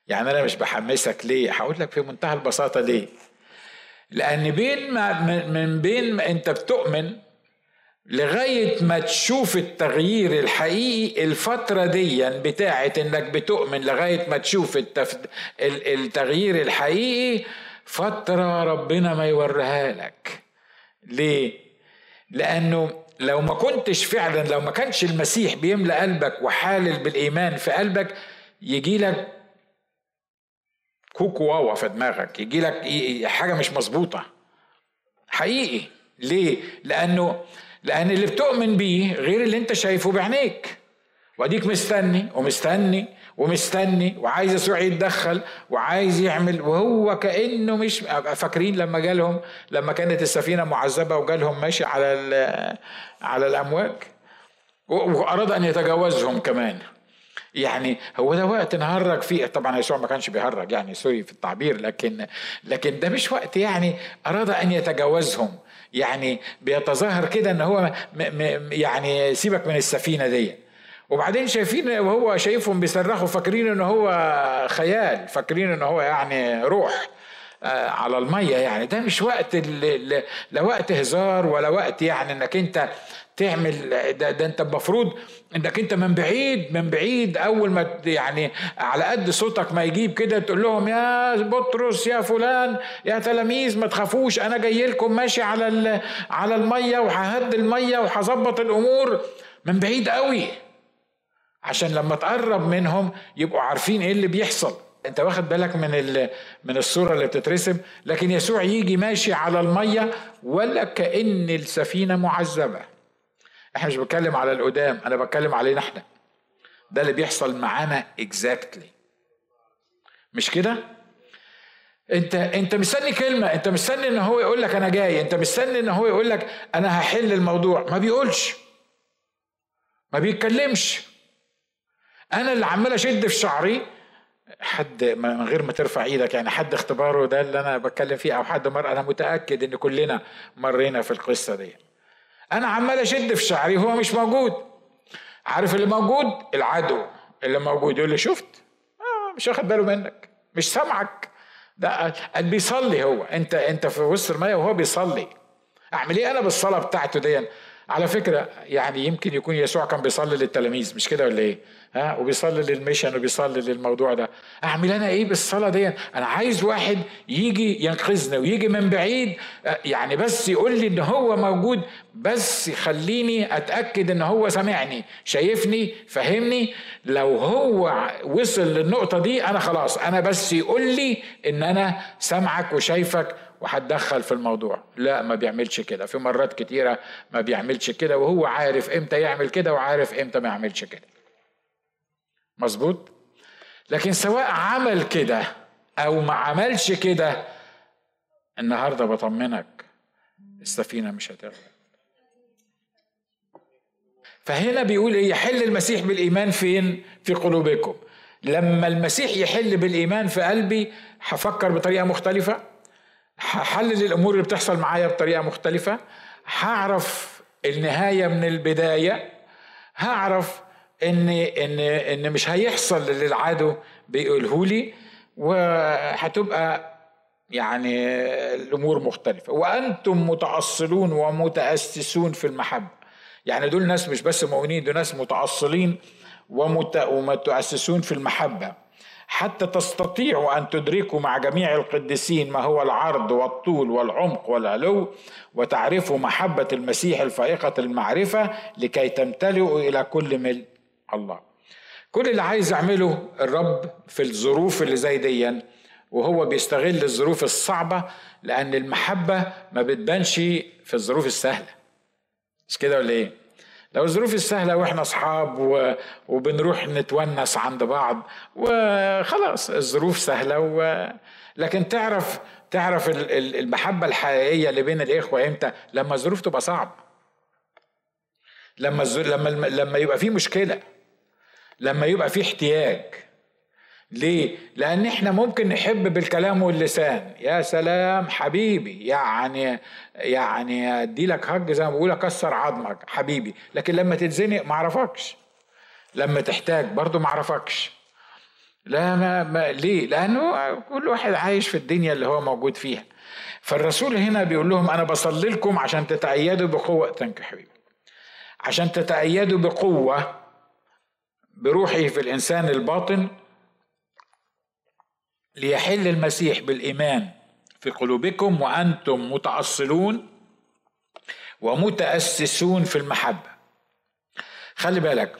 يعني أنا مش بحمسك ليه؟ هقول لك في منتهى البساطة ليه. لأن بين ما من بين ما أنت بتؤمن لغاية ما تشوف التغيير الحقيقي الفترة دي بتاعة إنك بتؤمن لغاية ما تشوف. التغيير الحقيقي فترة ربنا ما يوريها لك ليه؟ لأنه لو ما كنتش فعلا لو ما كانش المسيح بيملأ قلبك وحالل بالإيمان في قلبك يجي لك كوكو واوا في دماغك يجي لك حاجة مش مظبوطة حقيقي ليه؟ لأنه لأن اللي بتؤمن بيه غير اللي أنت شايفه بعينيك. وأديك مستني ومستني ومستني وعايز يسوع يتدخل وعايز يعمل وهو كأنه مش فاكرين لما جالهم لما كانت السفينة معذبة وجالهم ماشي على على الأمواج. وأراد أن يتجاوزهم كمان. يعني هو ده وقت نهرج فيه. طبعا يسوع ما كانش بيهرج يعني سوري في التعبير لكن لكن ده مش وقت يعني أراد أن يتجاوزهم. يعني بيتظاهر كده إن هو م م يعني سيبك من السفينة دي. وبعدين شايفين وهو شايفهم بيصرخوا فاكرين إن هو خيال فاكرين إن هو يعني روح آه، على المية يعني. ده مش وقت لا وقت هزار ولا وقت يعني إنك أنت تعمل ده, ده انت المفروض انك انت من بعيد من بعيد اول ما يعني على قد صوتك ما يجيب كده تقول لهم يا بطرس يا فلان يا تلاميذ ما تخافوش أنا جاي لكم ماشي على على المية وههد المية وهظبط الأمور من بعيد قوي. عشان لما تقرب منهم يبقوا عارفين إيه اللي بيحصل. انت واخد بالك من من الصورة اللي بتترسم؟ لكن يسوع يجي ماشي على المية ولا كأن السفينة معذبة. إحنا مش بتكلم على القدام أنا بتكلم علينا إحنا. ده اللي بيحصل معانا اكزاكتلي مش كده؟ أنت أنت مستني كلمة أنت مستني إن هو يقول لك أنا جاي أنت مستني إن هو يقول لك أنا هحل الموضوع. ما بيقولش. ما بيتكلمش. أنا اللي عمال أشد في شعري. حد من غير ما ترفع إيدك يعني حد اختباره ده اللي أنا بتكلم فيه أو حد مر أنا متأكد إن كلنا مرينا في القصة دي. أنا عمال أشد في شعري وهو مش موجود. عارف اللي موجود؟ العدو. اللي موجود يقول لي شفت؟ آه مش واخد باله منك. مش سامعك. ده بيصلي هو. أنت أنت في وسط المية وهو بيصلي. أعمل إيه أنا بالصلاة بتاعته دي على فكرة يعني يمكن يكون يسوع كان بيصلي للتلاميذ مش كده ولا إيه؟ ها؟ وبيصلي للميشن وبيصلي للموضوع ده. أعمل أنا إيه بالصلاة دي أنا عايز واحد يجي ينقذني ويجي من بعيد يعني بس يقول لي إن هو موجود بس يخليني أتأكد إن هو سامعني. شايفني؟ فهمني لو هو وصل للنقطة دي أنا خلاص أنا بس يقول لي إن أنا سامعك وشايفك وهتدخل في الموضوع. لا ما بيعملش كده. في مرات كتيرة ما بيعملش كده وهو عارف إمتى يعمل كده وعارف إمتى ما يعملش كده. مظبوط؟ لكن سواء عمل كده أو ما عملش كده النهارده بطمنك السفينة مش هتغرق. فهنا بيقول إيه؟ يحل المسيح بالإيمان فين؟ في قلوبكم. لما المسيح يحل بالإيمان في قلبي هفكر بطريقة مختلفة. هحلل الأمور اللي بتحصل معايا بطريقة مختلفة. هعرف النهاية من البداية. هعرف إن إن إن مش هيحصل اللي العدو بيقوله لي. وهتبقى يعني الأمور مختلفة. وأنتم متأصلون ومتأسسون في المحبة. يعني دول ناس مش بس مؤمنين دول ناس متأصلين ومتأسسون في المحبة. حتى تستطيعوا أن تدركوا مع جميع القديسين ما هو العرض والطول والعمق والعلو وتعرفوا محبة المسيح الفائقة المعرفة لكي تمتلئوا إلى كل ملء الله كل اللي عايز يعمله الرب في الظروف اللي زي دي وهو بيستغل الظروف الصعبة لأن المحبة ما بتبانش في الظروف السهلة مش كده ولا إيه؟ لو الظروف السهلة وإحنا أصحاب و... وبنروح نتونس عند بعض وخلاص الظروف سهلة و... لكن تعرف تعرف المحبة الحقيقية اللي بين الإخوة إمتى؟ لما الظروف تبقى صعبة. لما لما لما يبقى في مشكلة. لما يبقى في احتياج. ليه؟ لأن إحنا ممكن نحب بالكلام واللسان. يا سلام حبيبي يعني يعني أدي لك هج زي ما بقول أكسر عظمك حبيبي. لكن لما تتزنق ما أعرفكش. لما تحتاج برضه ما أعرفكش. لا ما, ما ليه؟ لأنه كل واحد عايش في الدنيا اللي هو موجود فيها. فالرسول هنا بيقول لهم أنا بصلي لكم عشان تتأيدوا بقوة. حبيبي. عشان تتأيدوا بقوة بروحه في الإنسان الباطن ليحل المسيح بالإيمان في قلوبكم وأنتم متاصلون ومتأسسون في المحبة. خلي بالك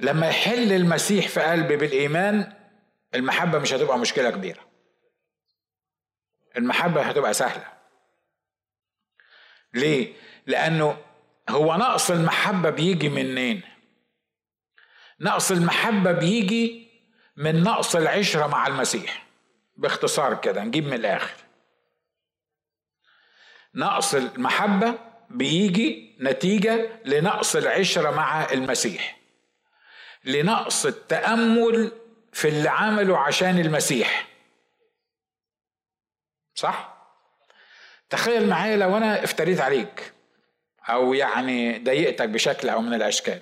لما يحل المسيح في قلبي بالإيمان المحبة مش هتبقى مشكلة كبيرة. المحبة هتبقى سهلة. ليه؟ لأنه هو نقص المحبة بيجي منين؟ نقص المحبة بيجي من نقص العشرة مع المسيح. باختصار كده نجيب من الآخر. نقص المحبة بيجي نتيجة لنقص العشرة مع المسيح. لنقص التأمل في اللي عمله عشان المسيح. صح؟ تخيل معايا لو أنا افتريت عليك أو يعني ضايقتك بشكل أو من الأشكال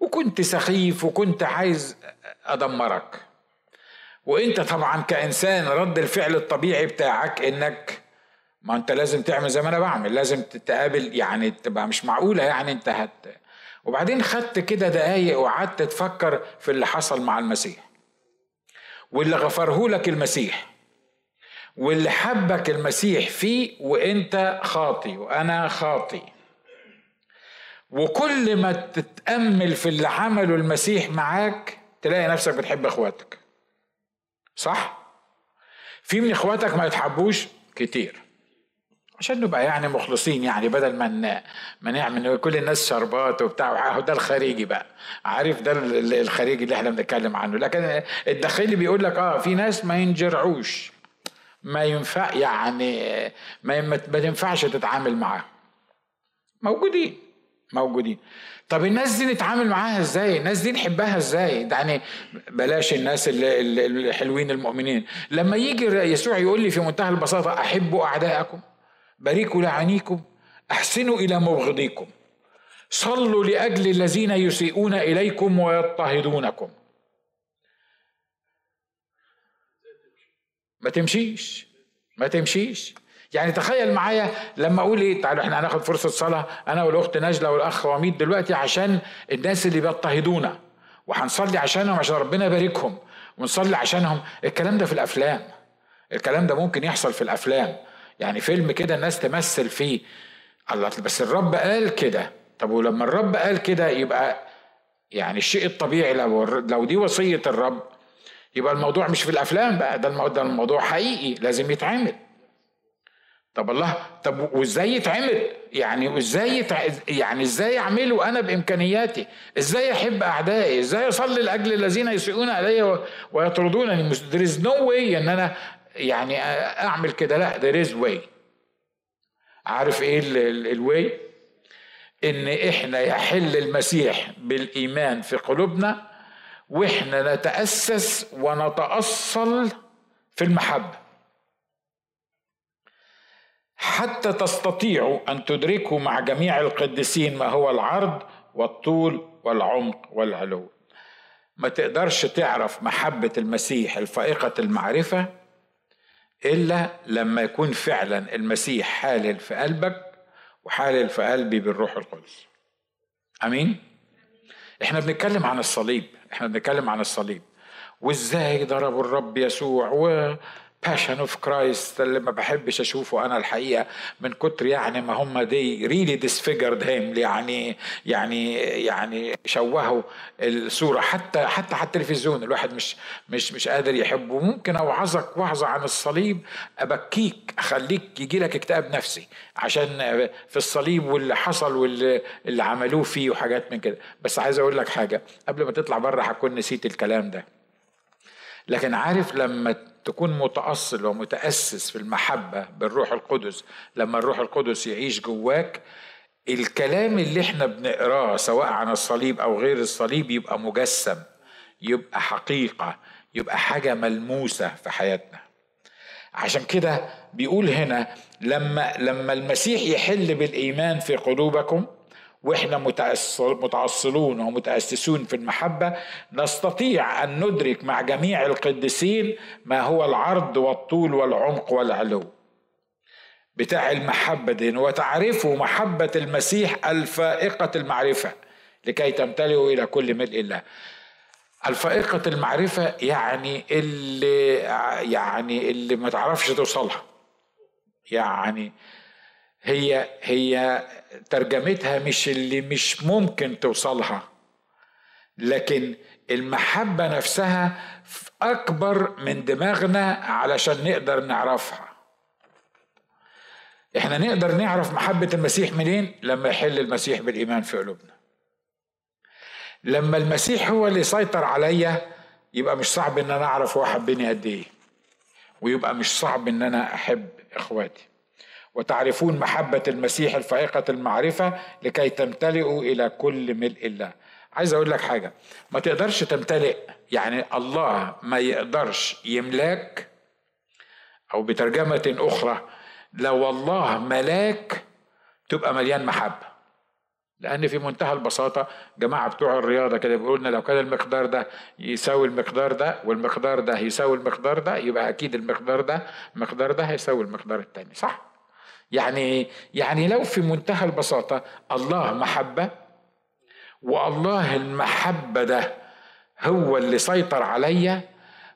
وكنت سخيف وكنت عايز أدمرك. وانت طبعا كإنسان رد الفعل الطبيعي بتاعك إنك ما انت لازم تعمل زي ما أنا بعمل لازم تتقابل يعني تبقى مش معقولة يعني انت هت وبعدين خدت كده دقايق وقعدت تفكر في اللي حصل مع المسيح. واللي غفره لك المسيح واللي حبك المسيح فيه وانت خاطي وأنا خاطي. وكل ما تتأمل في اللي عمله المسيح معاك تلاقي نفسك بتحب اخواتك. صح؟ في من إخواتك ما يتحبوش؟ كتير. عشان نبقى يعني مخلصين يعني بدل ما ما نعمل كل الناس شربات وبتاع. ده الخارجي بقى. عارف ده الخارجي اللي إحنا بنتكلم عنه. لكن الداخلي بيقول لك آه في ناس ما ينجرعوش. ما ينفع يعني ما ما تنفعش تتعامل معاه موجودين. موجودين. طب الناس دي نتعامل معاها إزاي؟ الناس دي نحبها إزاي؟ يعني بلاش الناس الحلوين المؤمنين. لما يجي يسوع يقول لي في منتهى البساطة أحبوا أعداءكم باركوا لعنيكم أحسنوا إلى مبغضيكم صلوا لأجل الذين يسيئون إليكم ويضطهدونكم. ما تمشيش. ما تمشيش. يعني تخيل معايا لما أقول إيه تعالوا إحنا هناخد فرصة صلاة أنا والأخت نجله والأخ وميد دلوقتي عشان الناس اللي بيضطهدونا وهنصلي عشانهم عشان ربنا يباركهم ونصلي عشانهم. الكلام ده في الأفلام الكلام ده ممكن يحصل في الأفلام. يعني فيلم كده الناس تمثل فيه. الله بس الرب قال كده. طب ولما الرب قال كده يبقى يعني الشيء الطبيعي لو لو دي وصية الرب يبقى الموضوع مش في الأفلام بقى ده الموضوع, حقيقي لازم يتعمل. طب الله طب وإزاي يتعمل؟ يعني إزاي يتع... يعني إزاي أعمله أنا بإمكانياتي؟ إزاي أحب أعدائي؟ إزاي أصلي لأجل الذين يسيئون علي ويطردونني؟ there is no way إن أنا يعني أعمل كده لا there is way. عارف إيه الواي إن إحنا يحل المسيح بالإيمان في قلوبنا وإحنا نتأسس ونتأصل في المحبة. حتى تستطيعوا أن تدركوا مع جميع القديسين ما هو العرض والطول والعمق والعلو. ما تقدرش تعرف محبة المسيح الفائقة المعرفة إلا لما يكون فعلا المسيح حالل في قلبك وحالل في قلبي بالروح القدس. آمين؟ إحنا بنتكلم عن الصليب إحنا بنتكلم عن الصليب. وإزاي ضربوا الرب يسوع و Passion of Christ اللي ما بحبش أشوفه أنا الحقيقة من كتر يعني ما هم they really disfigured him يعني يعني يعني شوهوا الصورة. حتى حتى على التلفزيون الواحد مش مش مش قادر يحبه. ممكن أوعظك وعظه عن الصليب أبكيك أخليك يجي لك اكتئاب نفسي عشان في الصليب واللي حصل واللي اللي عملوه فيه وحاجات من كده. بس عايز أقول لك حاجة قبل ما تطلع بره هكون نسيت الكلام ده. لكن عارف لما تكون متأصل ومتأسس في المحبة بالروح القدس. لما الروح القدس يعيش جواك الكلام اللي إحنا بنقراه سواء عن الصليب أو غير الصليب يبقى مجسم يبقى حقيقة يبقى حاجة ملموسة في حياتنا. عشان كده بيقول هنا لما لما المسيح يحل بالإيمان في قلوبكم وإحنا متعصلون ومتأسسون في المحبة نستطيع أن ندرك مع جميع القديسين ما هو العرض والطول والعمق والعلو. بتاع المحبة دي وتعرفوا محبة المسيح الفائقة المعرفة لكي تمتلئوا إلى كل ملء الله. الفائقة المعرفة يعني اللي يعني اللي ما تعرفش توصلها. يعني هي هي ترجمتها مش اللي مش ممكن توصلها. لكن المحبة نفسها أكبر من دماغنا علشان نقدر نعرفها. إحنا نقدر نعرف محبة المسيح منين؟ لما يحل المسيح بالإيمان في قلوبنا. لما المسيح هو اللي يسيطر عليا يبقى مش صعب إن أنا أعرف هو حبني قد إيه. ويبقى مش صعب إن أنا أحب إخواتي. وتعرفون محبة المسيح الفائقة المعرفة لكي تمتلئوا إلى كل ملء الله. عايز أقول لك حاجة ما تقدرش تمتلئ يعني الله ما يقدرش يملاك أو بترجمة أخرى لو الله ملاك تبقى مليان محبة. لأن في منتهى البساطة جماعة بتوع الرياضة كده بيقولوا لنا لو كان المقدار ده يساوي المقدار ده والمقدار ده يساوي المقدار ده يبقى أكيد المقدار ده المقدار ده هيساوي المقدار الثاني صح؟ يعني يعني لو في منتهى البساطة الله محبة والله المحبة ده هو اللي سيطر عليا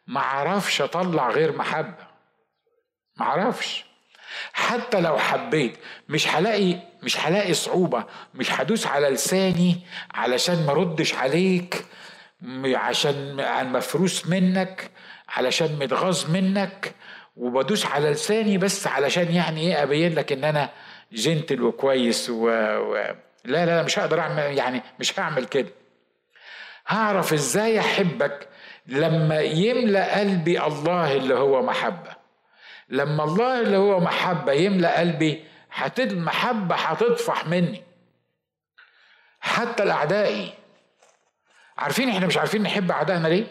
ما عرفش أطلع غير محبة. ما عرفش. حتى لو حبيت مش هلاقي مش هلاقي صعوبة مش هدوس على لساني علشان ما ردش عليك عشان مفروس منك علشان متغاظ منك وبدوس على لساني بس علشان يعني إيه أبين لك إن أنا جنتل وكويس و... و... لا لا مش هقدر أعمل يعني مش هعمل كده. هعرف إزاي أحبك لما يملأ قلبي الله اللي هو محبة. لما الله اللي هو محبة يملأ قلبي هتد المحبة هتطفح مني. حتى الأعدائي عارفين إحنا مش عارفين نحب أعدائنا ليه؟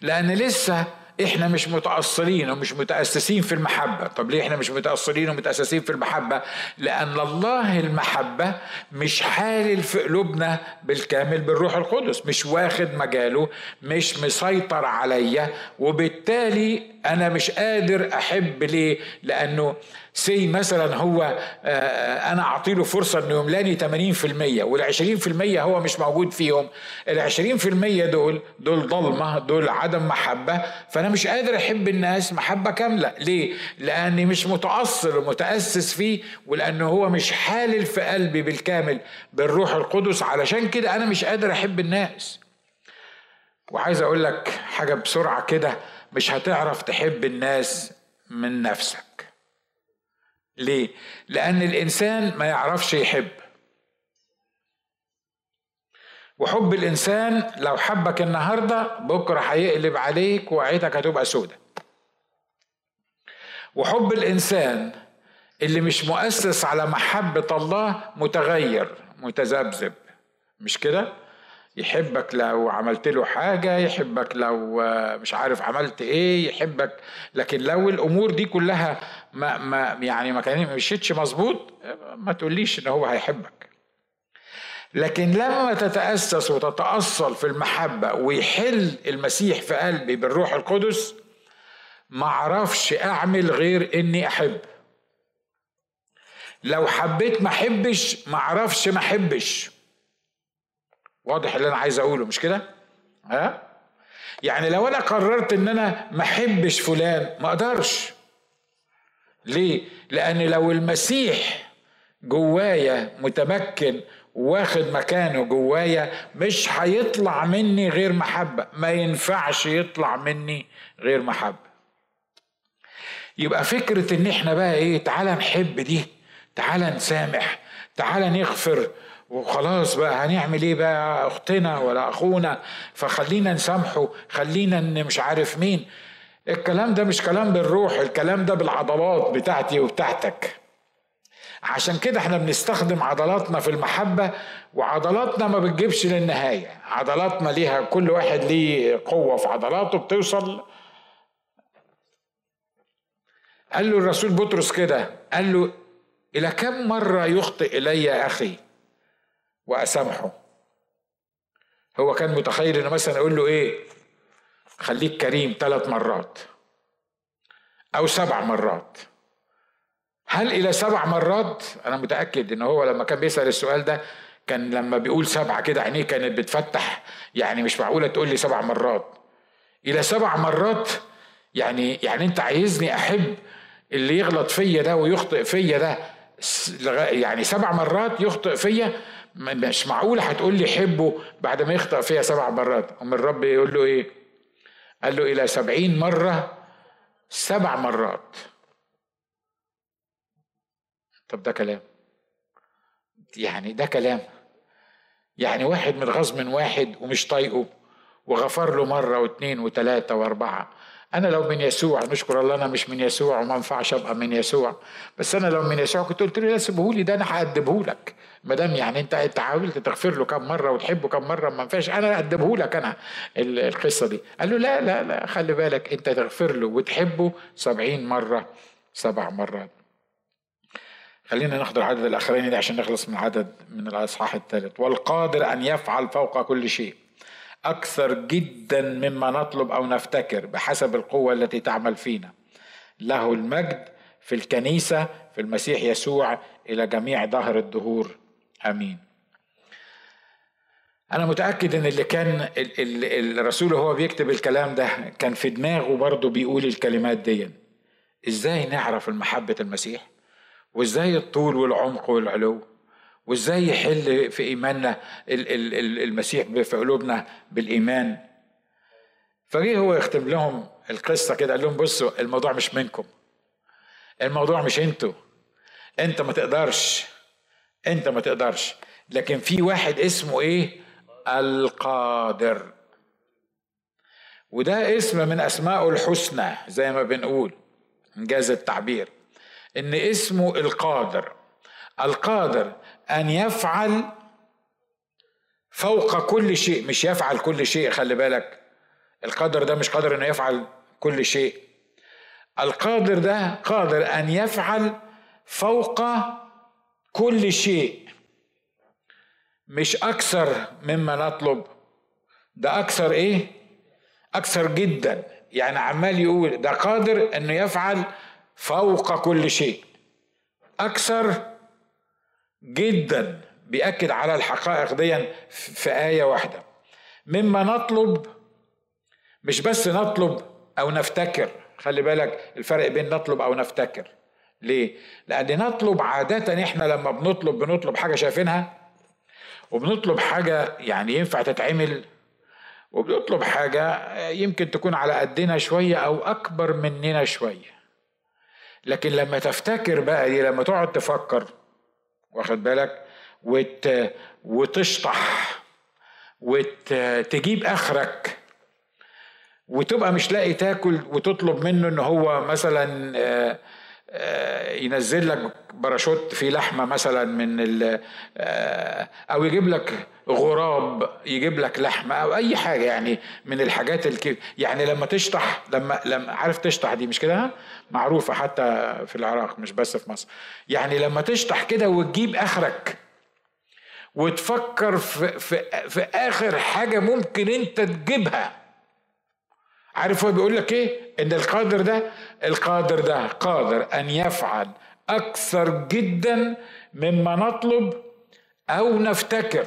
لأن لسه إحنا مش متأصلين ومش متأسسين في المحبة. طب ليه إحنا مش متأصلين ومتأسسين في المحبة؟ لأن الله المحبة مش حالل في قلوبنا بالكامل بالروح القدس مش واخد مجاله مش مسيطر عليا وبالتالي أنا مش قادر أحب ليه؟ لأنه سي مثلا هو آه، آه، أنا أعطي له فرصة إنه يملاني 80% وال 20% هو مش موجود فيهم. ال 20% دول دول ضلمة دول عدم محبة. فأنا مش قادر أحب الناس محبة كاملة. ليه؟ لأني مش متاصل ومتاسس فيه ولأنه هو مش حالل في قلبي بالكامل بالروح القدس. علشان كده أنا مش قادر أحب الناس. وعايز أقول لك حاجة بسرعة كده. مش هتعرف تحب الناس من نفسك ليه؟ لأن الإنسان ما يعرفش يحب وحب الإنسان لو حبك النهاردة بكرة هيقلب عليك وعيتك هتبقى سودة وحب الإنسان اللي مش مؤسس على محبة الله متغير متذبذب مش كده؟ يحبك لو عملت له حاجة يحبك لو مش عارف عملت إيه يحبك. لكن لو الأمور دي كلها ما ما يعني ما كانت مشيتش مظبوط ما تقوليش إن هو هيحبك. لكن لما تتأسس وتتأصل في المحبة ويحل المسيح في قلبي بالروح القدس ما أعرفش أعمل غير إني أحب. لو حبيت ما أحبش ما أعرفش ما أحبش. واضح اللي أنا عايز أقوله مش كده؟ ها؟ يعني لو أنا قررت إن أنا ما أحبش فلان ما أقدرش. ليه؟ لأن لو المسيح جوايا متمكن واخد مكانه جوايا مش هيطلع مني غير محبة. ما ينفعش يطلع مني غير محبة. يبقى فكرة إن إحنا بقى إيه؟ تعالى نحب دي تعالى نسامح تعالى نغفر وخلاص بقى هنعمل إيه بقى؟ أختنا ولا أخونا؟ فخلينا نسامحه خلينا إن مش عارف مين. الكلام ده مش كلام بالروح الكلام ده بالعضلات بتاعتي وبتاعتك. عشان كده إحنا بنستخدم عضلاتنا في المحبة وعضلاتنا ما بتجيبش للنهاية. عضلاتنا ليها كل واحد ليه قوة في عضلاته بتوصل. قال له الرسول بطرس كده قال له إلى كم مرة يخطئ إلي أخي؟ وأسامحه. هو كان متخيل إنه مثلا أقول له إيه؟ خليك كريم ثلاث مرات أو سبع مرات. هل إلى سبع مرات؟ أنا متأكد إن هو لما كان بيسأل السؤال ده كان لما بيقول سبعه كده عينيه كانت بتفتح يعني مش معقولة تقول لي سبع مرات. إلى سبع مرات يعني يعني أنت عايزني أحب اللي يغلط فيا ده ويخطئ فيا ده؟ يعني سبع مرات يخطئ فيا مش معقول هتقول لي حبه بعد ما يخطأ فيها سبع مرات. أم الرب يقول له إيه؟ قال له إلى سبعين مرة سبع مرات. طب ده كلام. يعني ده كلام. يعني واحد متغاظ من واحد ومش طايقه وغفر له مرة واثنين وثلاثة وأربعة. أنا لو من يسوع نشكر الله أنا مش من يسوع وما ينفعش أبقى من يسوع. بس أنا لو من يسوع كنت قلت له لا سيبهولي ده أنا هقدمه لك. ما دام يعني أنت أنت حاولت تغفر له كم مرة وتحبه كم مرة ما ينفعش أنا اقدمه لك أنا القصة دي. قال له لا لا لا خلي بالك أنت تغفر له وتحبه سبعين مرة سبع مرات. خلينا ناخد العدد الأخراني ده عشان نخلص من العدد من الأصحاح الثالث. والقادر أن يفعل فوق كل شيء. أكثر جدا مما نطلب أو نفتكر بحسب القوة التي تعمل فينا. له المجد في الكنيسة في المسيح يسوع إلى جميع ظهر الدهور. آمين. أنا متأكد إن اللي كان الرسول وهو بيكتب الكلام ده كان في دماغه برضه بيقول الكلمات دي. إزاي نعرف المحبة المسيح؟ وإزاي الطول والعمق والعلو؟ وازاي يحل في إيماننا المسيح في قلوبنا بالإيمان. فجه هو يختم لهم القصة كده قال لهم بصوا الموضوع مش منكم. الموضوع مش أنتوا. انت ما تقدرش. انت ما تقدرش. لكن في واحد اسمه إيه؟ القادر. وده اسم من اسمائه الحسنى زي ما بنقول إنجاز التعبير. إن اسمه القادر. القادر أن يفعل فوق كل شيء. مش يفعل كل شيء خلي بالك. القادر ده مش قادر إنه يفعل كل شيء. القادر ده قادر أن يفعل فوق كل شيء. مش أكثر مما نطلب. ده أكثر إيه؟ أكثر جدا. يعني عمال يقول ده قادر إنه يفعل فوق كل شيء. أكثر جدا بيأكد على الحقائق دي في آية واحدة. مما نطلب مش بس نطلب أو نفتكر. خلي بالك الفرق بين نطلب أو نفتكر. ليه؟ لأن نطلب عادة إحنا لما بنطلب بنطلب حاجة شايفينها وبنطلب حاجة يعني ينفع تتعمل وبنطلب حاجة يمكن تكون على قدنا شوية أو أكبر مننا شوية. لكن لما تفتكر بقى دي لما تقعد تفكر واخد بالك؟ وت وتشطح. وتجيب آخرك. وتبقى مش لاقي تاكل وتطلب منه إن هو مثلا آه، آه، ينزل لك باراشوت فيه لحمة مثلا من آه، أو يجيب لك غراب يجيب لك لحمة أو أي حاجة يعني من الحاجات الكيف يعني لما تشطح لما لما عارف تشطح دي مش كده؟ معروفة حتى في العراق مش بس في مصر. يعني لما تشطح كده وتجيب آخرك وتفكر في, في, في آخر حاجة ممكن أنت تجيبها. عارف هو بيقول لك إيه؟ إن القادر ده القادر ده قادر أن يفعل أكثر جدا مما نطلب أو نفتكر.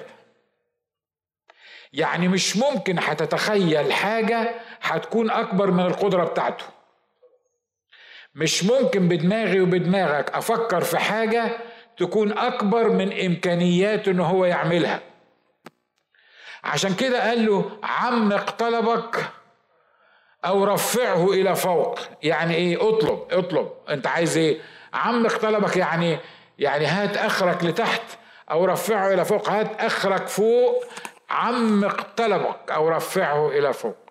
يعني مش ممكن هتتخيل حاجة هتكون أكبر من القدرة بتاعته. مش ممكن بدماغي وبدماغك أفكر في حاجة تكون أكبر من إمكانياته إن هو يعملها. عشان كده قال له عمق طلبك أو رفعه إلى فوق. يعني إيه؟ اطلب اطلب. أنت عايز إيه؟ عمق طلبك يعني يعني هات أخرك لتحت أو رفعه إلى فوق. هات أخرك فوق. عمق طلبك أو رفعه إلى فوق.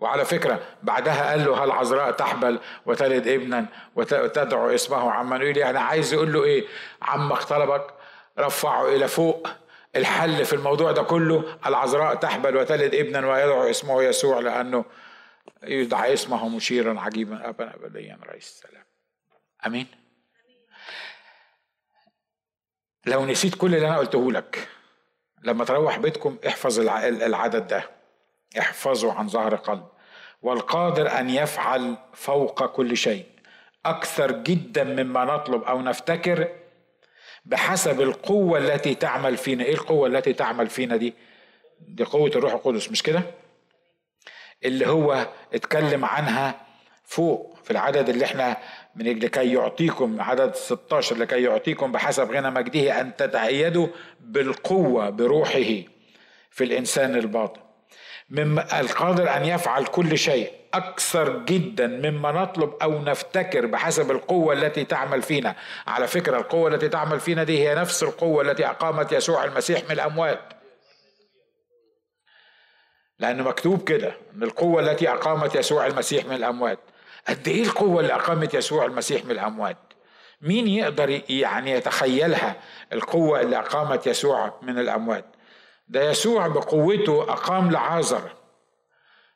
وعلى فكرة بعدها قال له هل عذراء تحبل وتلد ابنا وتدعو اسمه عمانويل يعني عايز يقول له إيه؟ عمق طلبك رفعه إلى فوق الحل في الموضوع ده كله العذراء تحبل وتلد ابنا ويدعو اسمه يسوع لأنه يدعى اسمه مشيرا عجيبا ابا ابديا رئيس السلام. آمين. لو نسيت كل اللي أنا قلته لك لما تروح بيتكم احفظ العدد ده. احفظه عن ظهر قلب. والقادر أن يفعل فوق كل شيء. أكثر جدا مما نطلب أو نفتكر بحسب القوة التي تعمل فينا. إيه القوة التي تعمل فينا دي؟ دي قوة الروح القدس مش كده؟ اللي هو اتكلم عنها فوق في العدد اللي إحنا من لكي يعطيكم عدد 16 لكي يعطيكم بحسب غنى مجده أن تتأيدوا بالقوة بروحه في الإنسان الباطن. مما القادر أن يفعل كل شيء أكثر جدا مما نطلب أو نفتكر بحسب القوة التي تعمل فينا. على فكرة القوة التي تعمل فينا دي هي نفس القوة التي أقامت يسوع المسيح من الأموات. لأنه مكتوب كده إن القوة التي أقامت يسوع المسيح من الأموات. قد إيه القوة اللي أقامت يسوع المسيح من الأموات؟ مين يقدر يعني يتخيلها القوة اللي أقامت يسوع من الأموات؟ ده يسوع بقوته أقام لعازر.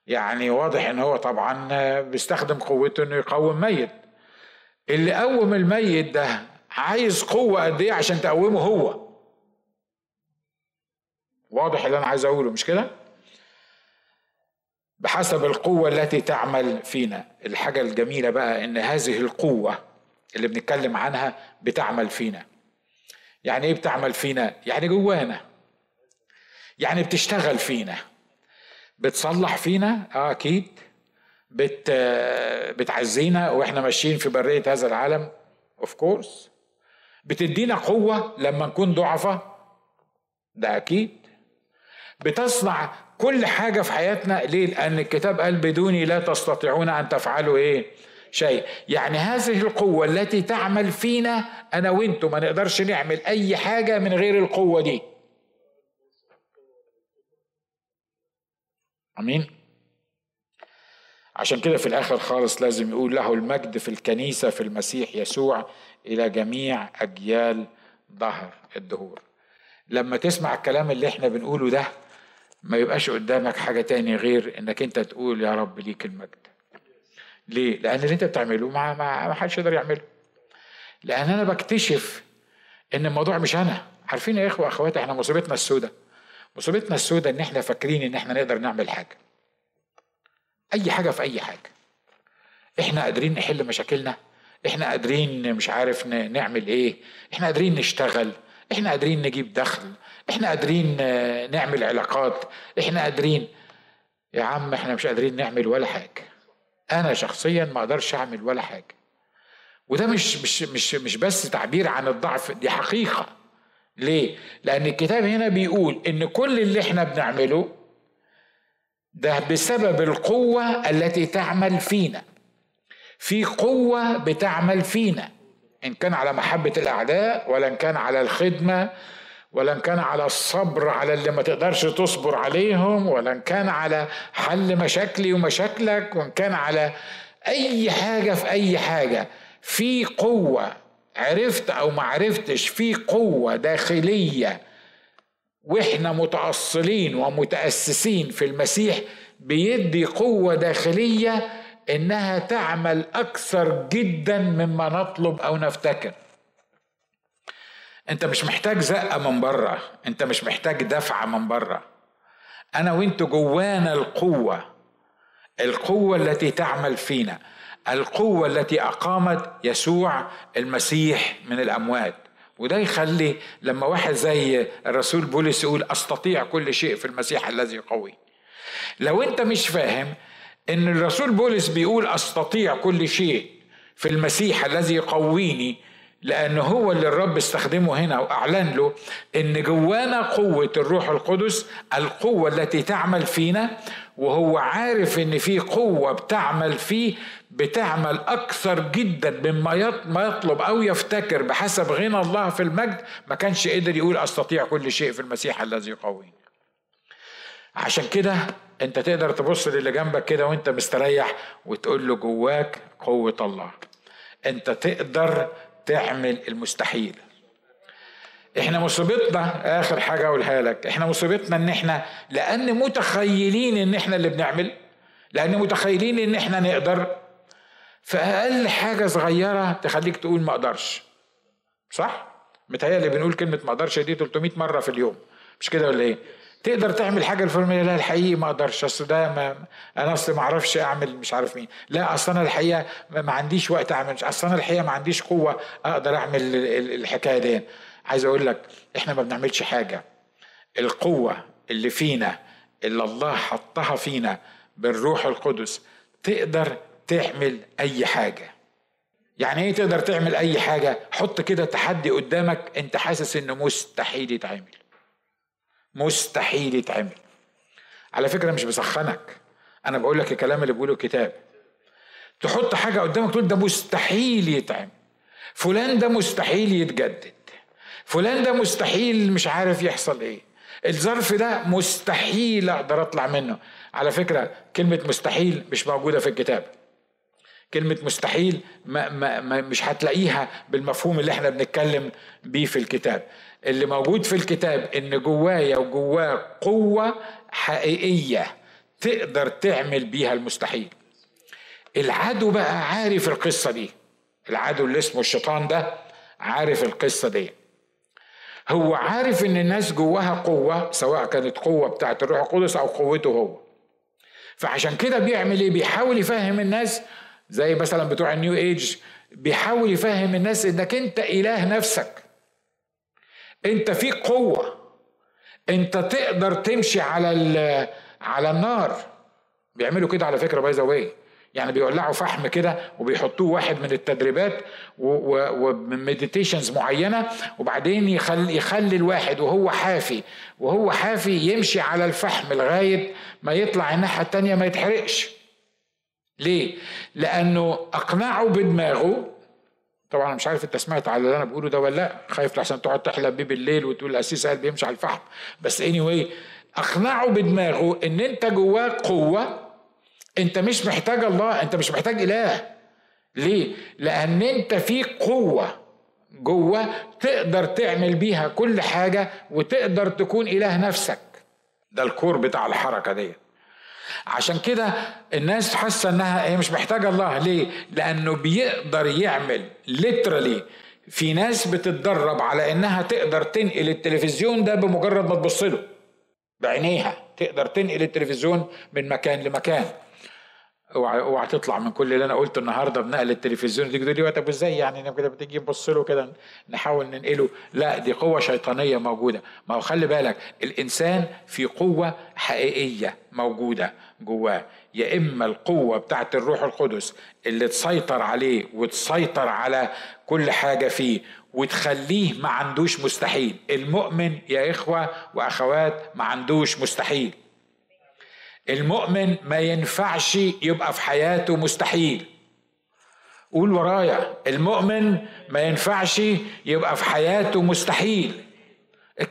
يعني واضح إن هو طبعا بيستخدم قوته إنه يقوم ميت. اللي قوم الميت ده عايز قوة قد إيه عشان تقومه هو؟ واضح اللي أنا عايز أقوله مش كده؟ بحسب القوة التي تعمل فينا. الحاجة الجميلة بقى إن هذه القوة اللي بنتكلم عنها بتعمل فينا. يعني إيه بتعمل فينا؟ يعني جوانا. يعني بتشتغل فينا. بتصلح فينا آه أكيد. بت بتعزينا وإحنا ماشيين في برية هذا العالم اوف كورس بتدينا قوة لما نكون ضعفاء ده أكيد. بتصنع كل حاجة في حياتنا ليه؟ لأن الكتاب قال بدوني لا تستطيعون أن تفعلوا إيه؟ شيء. يعني هذه القوة التي تعمل فينا أنا وأنتم ما نقدرش نعمل أي حاجة من غير القوة دي. أمين عشان كده في الآخر خالص لازم يقول له المجد في الكنيسة في المسيح يسوع إلى جميع أجيال ظهر الدهور لما تسمع الكلام اللي إحنا بنقوله ده ما يبقاش قدامك حاجة تاني غير إنك أنت تقول يا رب ليك المجد ليه؟ لأن اللي أنت بتعمله ما ما حدش يقدر يعمله. لأن أنا بكتشف إن الموضوع مش أنا، عارفين يا إخوة أخواتي إحنا مصيبتنا السوداء. مصيبتنا السوداء إن إحنا فاكرين إن إحنا نقدر نعمل حاجة. أي حاجة في أي حاجة. إحنا قادرين نحل مشاكلنا، إحنا قادرين مش عارف نعمل إيه، إحنا قادرين نشتغل، إحنا قادرين نجيب دخل، إحنا قادرين نعمل علاقات، إحنا قادرين. يا عم إحنا مش قادرين نعمل ولا حاجة. أنا شخصيا ما أقدرش أعمل ولا حاجة. وده مش مش مش مش بس تعبير عن الضعف. دي حقيقة. ليه؟ لأن الكتاب هنا بيقول إن كل اللي إحنا بنعمله ده بسبب القوة التي تعمل فينا. في قوة بتعمل فينا إن كان على محبة الأعداء ولا إن كان على الخدمة ولا إن كان على الصبر على اللي ما تقدرش تصبر عليهم ولا إن كان على حل مشاكلي ومشاكلك وإن كان على أي حاجة في أي حاجة. في قوة عرفت أو ما عرفتش في قوة داخلية وإحنا متأصلين ومتأسسين في المسيح بيدي قوة داخلية إنها تعمل أكثر جدا مما نطلب أو نفتكر. أنت مش محتاج زقة من بره أنت مش محتاج دفعة من بره أنا وانت جوانا القوة القوة التي تعمل فينا. القوة التي أقامت يسوع المسيح من الأموات. وده يخلي لما واحد زي الرسول بولس يقول أستطيع كل شيء في المسيح الذي يقوي لو أنت مش فاهم إن الرسول بولس بيقول أستطيع كل شيء في المسيح الذي يقويني لأن هو اللي الرب استخدمه هنا وأعلن له إن جوانا قوة الروح القدس القوة التي تعمل فينا وهو عارف إن في قوة بتعمل فيه بتعمل أكثر جدا مما يطلب أو يفتكر بحسب غنى الله في المجد. ما كانش قدر يقول أستطيع كل شيء في المسيح الذي يقويني. عشان كده أنت تقدر تبص للي جنبك كده وأنت مستريح وتقول له جواك قوة الله. أنت تقدر تعمل المستحيل. إحنا مصيبتنا آخر حاجة أقولها لك. إحنا مصيبتنا إن إحنا لأن متخيلين إن إحنا اللي بنعمل لأن متخيلين إن إحنا نقدر. فأقل حاجة صغيرة تخليك تقول ما أقدرش. صح؟ متهيألي بنقول كلمة ما أقدرش دي 300 مرة في اليوم. مش كده ولا إيه؟ تقدر تعمل حاجة الفلانيه لا الحقيقة ما أقدرش. أصل ده ما أنا أصل ما أعرفش أعمل مش عارف مين. لا أصل أنا الحقيقة ما عنديش وقت أعمل. أصل أنا الحقيقة ما عنديش قوة أقدر أعمل الحكاية دي. عايز أقول لك إحنا ما بنعملش حاجة. القوة اللي فينا اللي الله حطها فينا بالروح القدس تقدر تعمل أي حاجة. يعني إيه تقدر تعمل أي حاجة؟ حط كده تحدي قدامك أنت حاسس انه مستحيل يتعمل. مستحيل يتعمل. على فكرة مش بسخنك. أنا بقول لك الكلام اللي بيقوله الكتاب. تحط حاجة قدامك تقول ده مستحيل يتعمل. فلان ده مستحيل يتجدد. فلان ده مستحيل مش عارف يحصل إيه. الظرف ده مستحيل أقدر اطلع منه. على فكرة كلمة مستحيل مش موجودة في الكتاب. كلمة مستحيل ما ما ما مش هتلاقيها بالمفهوم اللي إحنا بنتكلم بيه في الكتاب. اللي موجود في الكتاب إن جوايا وجواه قوة حقيقية تقدر تعمل بيها المستحيل. العدو بقى عارف القصة دي. العدو اللي اسمه الشيطان ده عارف القصة دي. هو عارف إن الناس جواها قوة سواء كانت قوة بتاعت الروح القدس أو قوته هو. فعشان كده بيعمل إيه؟ بيحاول يفهم الناس زي مثلا بتوع النيو إيج بيحاول يفهم الناس إنك أنت إله نفسك. أنت فيك قوة. أنت تقدر تمشي على على النار. بيعملوا كده على فكرة by the يعني بيولعوا فحم كده وبيحطوه واحد من التدريبات و meditations معينة وبعدين يخلي يخلي الواحد وهو حافي وهو حافي يمشي على الفحم لغاية ما يطلع الناحية التانية ما يتحرقش ليه؟ لأنه أقنعه بدماغه طبعا أنا مش عارف أنت سمعت على اللي أنا بقوله ده ولا لأ خايف لحسن تقعد تحلم بيه بالليل وتقول الاسيس قال بيمشي على الفحم بس اني anyway أقنعه بدماغه إن أنت جواك قوة انت مش محتاج الله انت مش محتاج إله. ليه؟ لأن انت فيك قوة. جوه تقدر تعمل بيها كل حاجة وتقدر تكون إله نفسك. ده الكور بتاع الحركة ديت عشان كده الناس حاسة إنها هي مش محتاجة الله. ليه؟ لأنه بيقدر يعمل ليترالي في ناس بتتدرب على إنها تقدر تنقل التلفزيون ده بمجرد ما تبص له. بعينيها. تقدر تنقل التلفزيون من مكان لمكان. اوعى أوعى تطلع من كل اللي أنا قلته النهارده بنقل التلفزيون. دي تقول لي طب إزاي يعني؟ كده بتيجي نبص له كده نحاول ننقله. لا دي قوة شيطانية موجودة. ما هو خلي بالك الإنسان في قوة حقيقية موجودة جواه. يا إما القوة بتاعت الروح القدس اللي تسيطر عليه وتسيطر على كل حاجة فيه وتخليه ما عندوش مستحيل. المؤمن يا إخوة وأخوات ما عندوش مستحيل. المؤمن ما ينفعش يبقى في حياته مستحيل. قول ورايا المؤمن ما ينفعش يبقى في حياته مستحيل.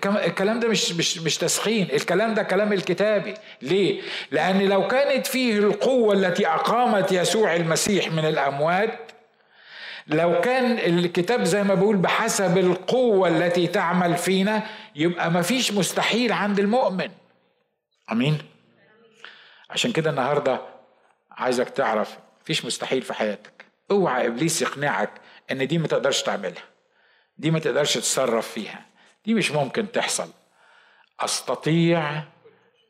الكلام ده مش مش مش تسخين. الكلام ده كلام الكتابي. ليه؟ لأن لو كانت فيه القوة التي أقامت يسوع المسيح من الأموات لو كان الكتاب زي ما بقول بحسب القوة التي تعمل فينا يبقى ما فيش مستحيل عند المؤمن. آمين؟ عشان كده النهارده عايزك تعرف مفيش مستحيل في حياتك. اوعى ابليس يقنعك ان دي ما تقدرش تعملها. دي ما تقدرش تتصرف فيها. دي مش ممكن تحصل. أستطيع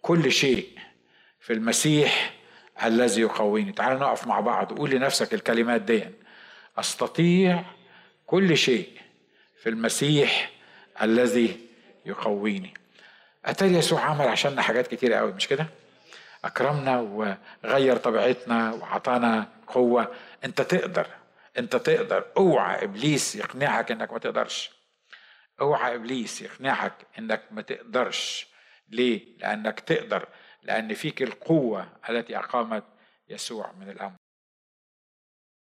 كل شيء في المسيح الذي يقويني. تعال نقف مع بعض. قول لنفسك الكلمات دي. أستطيع كل شيء في المسيح الذي يقويني. اتاري يسوع عمل عشاننا حاجات كتيره قوي مش كده؟ أكرمنا وغير طبيعتنا وعطانا قوة. أنت تقدر أنت تقدر. أوعى إبليس يقنعك إنك ما تقدرش. أوعى إبليس يقنعك إنك ما تقدرش. ليه؟ لأنك تقدر لأن فيك القوة التي أقامت يسوع من الأمر.